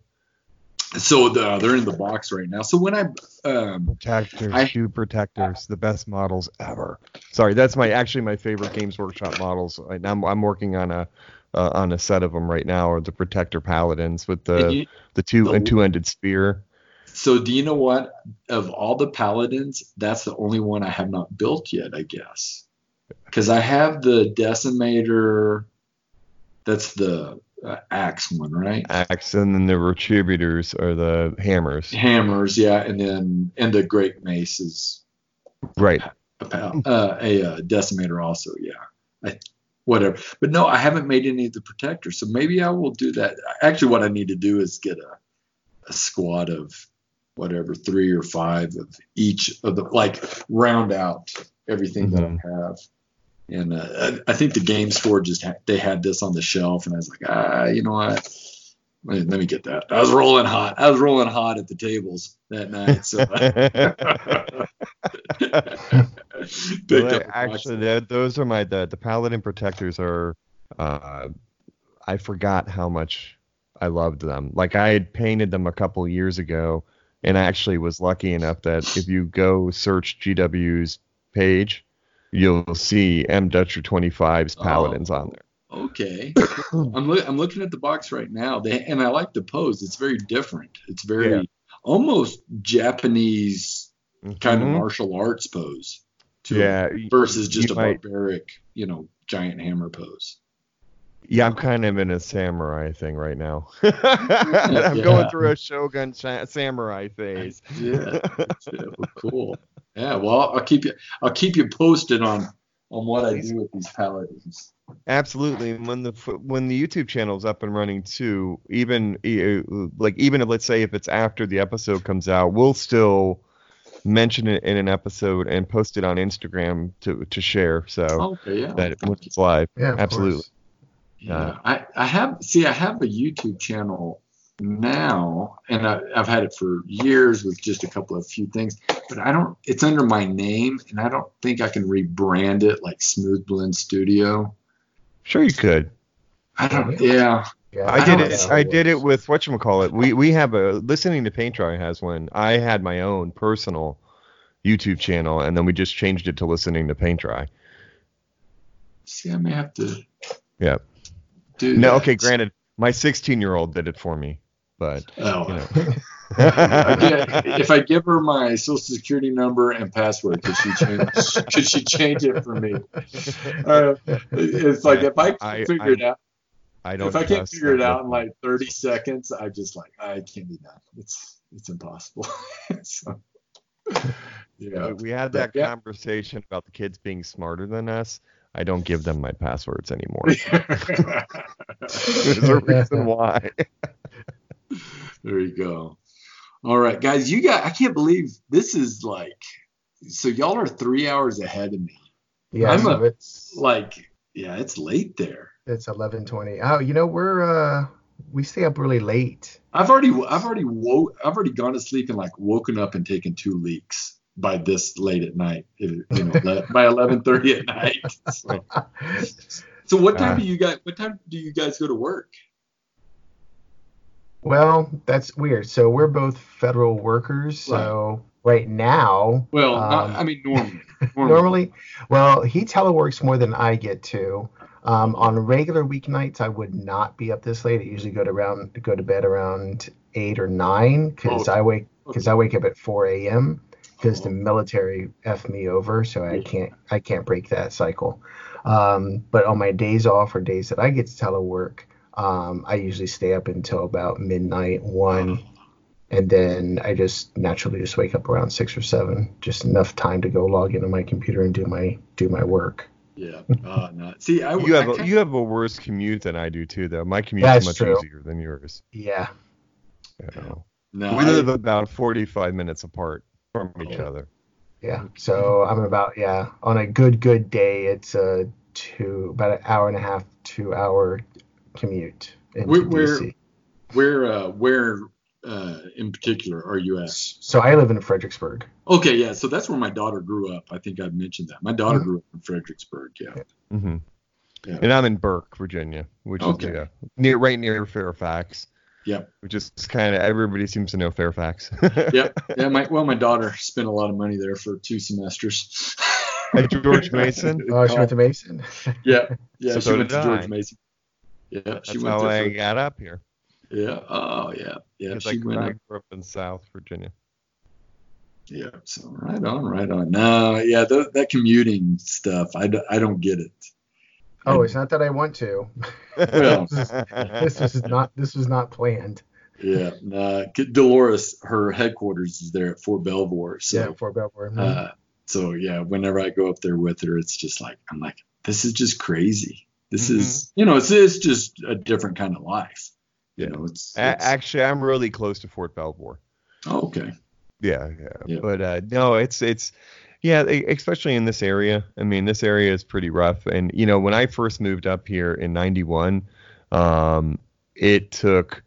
Speaker 4: So the, they're in the box right now. So when I um,
Speaker 5: protectors, I, shoe protectors, the best models ever. Sorry, that's my actually my favorite Games Workshop models. I, I'm I'm working on a uh, on a set of them right now, or the protector paladins with the you, the two the, and two ended spear.
Speaker 4: So do you know what? Of all the paladins, that's the only one I have not built yet, I guess. Because I have the decimator. That's the uh, axe one, right?
Speaker 5: Axe, and then the retributors are the hammers.
Speaker 4: Hammers, yeah, and then and the great maces.
Speaker 5: Right.
Speaker 4: a, uh, a, uh, decimator also. Yeah, I, whatever. But no, I haven't made any of the protectors, so maybe I will do that. Actually, what I need to do is get a, a squad of whatever three or five of each of the like round out everything mm-hmm. that I have. And uh, I, I think the game store just ha- they had this on the shelf, and I was like, ah, you know what? Let me get that. I was rolling hot. I was rolling hot at the tables that night. So
Speaker 5: well, actually, those are my the, the paladin protectors are. Uh, I forgot how much I loved them. Like I had painted them a couple years ago, and I actually was lucky enough that if you go search GW's page, you'll see M Dutcher 25's paladins oh. on there.
Speaker 4: Okay, I'm lo- I'm looking at the box right now. They and I like the pose. It's very different. It's very yeah. almost Japanese mm-hmm. kind of martial arts pose.
Speaker 5: yeah.
Speaker 4: Versus just a might, barbaric, you know, giant hammer pose.
Speaker 5: Yeah, I'm kind of in a samurai thing right now. I'm yeah. going through a shogun samurai phase.
Speaker 4: yeah, yeah well, cool. Yeah, well, I'll keep you I'll keep you posted on on what I do with these paladins.
Speaker 5: Absolutely. When the when the YouTube channel is up and running too, even like even if, let's say if it's after the episode comes out, we'll still mention it in an episode and post it on Instagram to to share. So
Speaker 4: okay, yeah.
Speaker 5: that when it's live.
Speaker 2: Yeah,
Speaker 5: absolutely.
Speaker 4: Yeah, uh, I I have see I have a YouTube channel now, and I, have had it for years with just a couple of few things, but I don't. It's under my name, and I don't think I can rebrand it like Smooth Blend Studio.
Speaker 5: Sure, you could.
Speaker 4: I don't. Yeah.
Speaker 5: yeah I, I did it. I did it with what you call it. We we have a listening to Paint Dry has one. I had my own personal YouTube channel, and then we just changed it to listening to Paint Dry.
Speaker 4: See, I may have to.
Speaker 5: Yeah. Do no, that. okay. Granted, my 16 year old did it for me, but oh. you know.
Speaker 4: if I give her my social security number and password, could she change? could she change it for me? Uh, it's like if I, I figure I, it out. I don't. If I can't figure it out in like 30 seconds, I just like I can't do that. It's it's impossible. so,
Speaker 5: yeah. We had that but, conversation yeah. about the kids being smarter than us. I don't give them my passwords anymore. There's a reason why.
Speaker 4: there you go. All right, guys, you got I can't believe this is like so y'all are three hours ahead of me.
Speaker 2: Yeah, I'm so a, it's
Speaker 4: like yeah, it's late there.
Speaker 2: It's eleven twenty. Oh, you know, we're uh we stay up really late.
Speaker 4: I've already I've already woke I've already gone to sleep and like woken up and taken two leaks by this late at night. You know, by eleven thirty at night. So. so what time uh, do you guys what time do you guys go to work?
Speaker 2: Well, that's weird. So we're both federal workers. So right, right now.
Speaker 4: Well, um, not, I mean normally,
Speaker 2: normally. normally. Well, he teleworks more than I get to. Um, on regular weeknights, I would not be up this late. I usually go to around go to bed around eight or nine because oh, I wake because okay. I wake up at 4 a.m. because oh. the military f me over, so I can't I can't break that cycle. Um, but on my days off or days that I get to telework, um, I usually stay up until about midnight, one, and then I just naturally just wake up around six or seven, just enough time to go log into my computer and do my do my work.
Speaker 4: Yeah. Uh, no. See, I,
Speaker 5: you have I a, you have a worse commute than I do too, though. My commute is much true. easier than yours.
Speaker 2: Yeah.
Speaker 5: yeah. No, we live about 45 minutes apart from each oh. other.
Speaker 2: Yeah. So I'm about yeah on a good good day it's a two about an hour and a half two hour commute into where, DC.
Speaker 4: Where, uh, where uh, in particular are you at?
Speaker 2: So I live in Fredericksburg.
Speaker 4: Okay, yeah. So that's where my daughter grew up. I think I've mentioned that. My daughter mm-hmm. grew up in Fredericksburg. Yeah.
Speaker 5: Mm-hmm. yeah. And I'm in Burke, Virginia, which okay. is yeah, near right near Fairfax.
Speaker 4: Yeah.
Speaker 5: Which is kind of everybody seems to know Fairfax.
Speaker 4: yeah. Yeah. My well, my daughter spent a lot of money there for two semesters.
Speaker 5: At George Mason.
Speaker 2: Oh, she went to Mason.
Speaker 4: yeah. Yeah. So she went to George I. Mason. Yeah,
Speaker 5: That's she went how I got up here.
Speaker 4: Yeah. Oh, yeah. Yeah.
Speaker 5: She I went I grew up in South Virginia.
Speaker 4: Yeah. So right on, right on. No, yeah, th- that commuting stuff, I, d- I don't get it.
Speaker 2: Oh, it's not that I want to. Well, this, is, this is not this was not planned.
Speaker 4: Yeah, nah, Dolores, her headquarters is there at Fort Belvoir. So,
Speaker 2: yeah, Fort Belvoir.
Speaker 4: Mm-hmm. Uh, so yeah, whenever I go up there with her, it's just like I'm like, this is just crazy. This mm-hmm. is you know, it's it's just a different kind of life. You know, it's,
Speaker 5: it's, actually I'm really close to Fort Belvoir.
Speaker 4: Oh, okay.
Speaker 5: Yeah, yeah, yeah. But uh, no, it's it's yeah, especially in this area. I mean, this area is pretty rough. And you know, when I first moved up here in '91, um, it took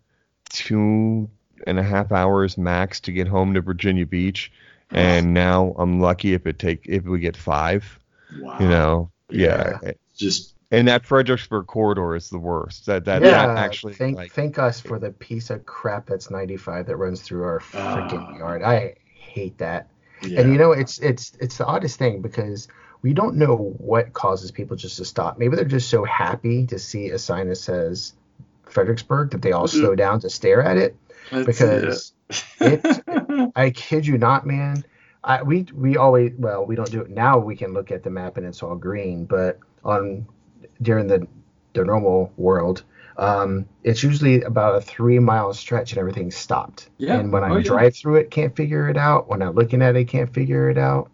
Speaker 5: two and a half hours max to get home to Virginia Beach, and now I'm lucky if it take if we get five. Wow. You know, yeah. yeah.
Speaker 4: Just
Speaker 5: and that Fredericksburg corridor is the worst. That that, yeah, that actually
Speaker 2: thank
Speaker 5: like,
Speaker 2: thank us for the piece of crap that's 95 that runs through our freaking uh, yard. I hate that. Yeah. And you know, it's it's it's the oddest thing because we don't know what causes people just to stop. Maybe they're just so happy to see a sign that says Fredericksburg that they all mm-hmm. slow down to stare at it. That's because it. it I kid you not, man. I, we we always well we don't do it now. We can look at the map and it's all green, but on during the the normal world, um, it's usually about a three mile stretch and everything's stopped. Yeah. And when I oh, drive yeah. through it, can't figure it out. When I'm looking at it, can't figure it out.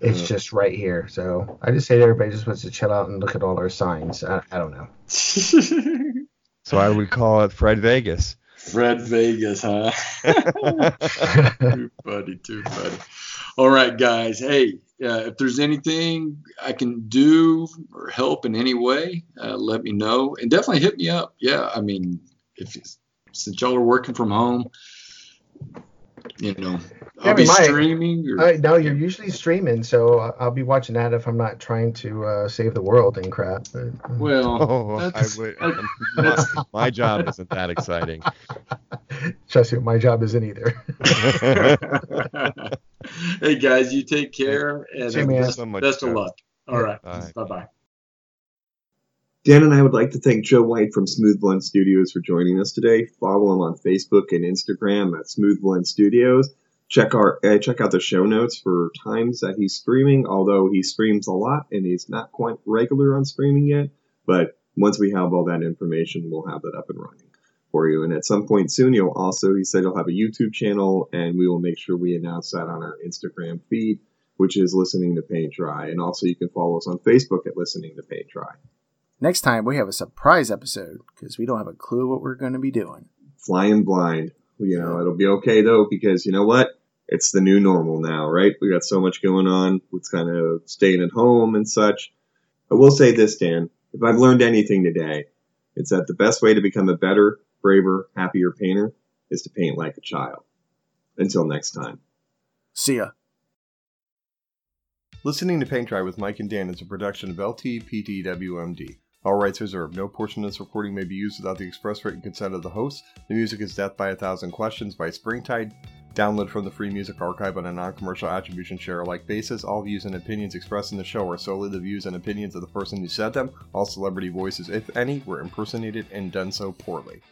Speaker 2: It's yeah. just right here. So I just say to everybody just wants to chill out and look at all our signs. I, I don't know.
Speaker 5: so I would call it Fred Vegas.
Speaker 4: Fred Vegas, huh? too funny, too funny. All right, guys. Hey, uh, if there's anything I can do or help in any way, uh, let me know. And definitely hit me up. Yeah, I mean, if since y'all are working from home, you know, I'll yeah, be might. streaming. Or,
Speaker 2: uh, no, you're usually streaming, so I'll be watching that if I'm not trying to uh, save the world and crap. But,
Speaker 4: uh. well, oh,
Speaker 5: would, my, my job isn't that exciting.
Speaker 2: Trust me, my job isn't either.
Speaker 4: hey guys, you take care and See, best, so best of luck. All right, bye bye.
Speaker 1: Dan and I would like to thank Joe White from Smooth Blend Studios for joining us today. Follow him on Facebook and Instagram at Smooth Blend Studios. Check our uh, check out the show notes for times that he's streaming. Although he streams a lot and he's not quite regular on streaming yet, but once we have all that information, we'll have that up and running for you. And at some point soon, you'll also, he said, you'll have a YouTube channel, and we will make sure we announce that on our Instagram feed, which is Listening to Paint Dry. And also, you can follow us on Facebook at Listening to Paint Dry.
Speaker 6: Next time, we have a surprise episode because we don't have a clue what we're going to be doing.
Speaker 1: Flying blind. You know, it'll be okay though, because you know what? It's the new normal now, right? We got so much going on with kind of staying at home and such. I will say this, Dan. If I've learned anything today, it's that the best way to become a better braver, happier painter is to paint like a child. Until next time.
Speaker 6: See ya.
Speaker 5: Listening to Paint Dry with Mike and Dan is a production of LTPTWMD. All rights reserved. No portion of this recording may be used without the express written consent of the host. The music is Death by a Thousand Questions by Springtide. Download from the Free Music Archive on a non-commercial attribution share alike basis. All views and opinions expressed in the show are solely the views and opinions of the person who said them. All celebrity voices, if any, were impersonated and done so poorly.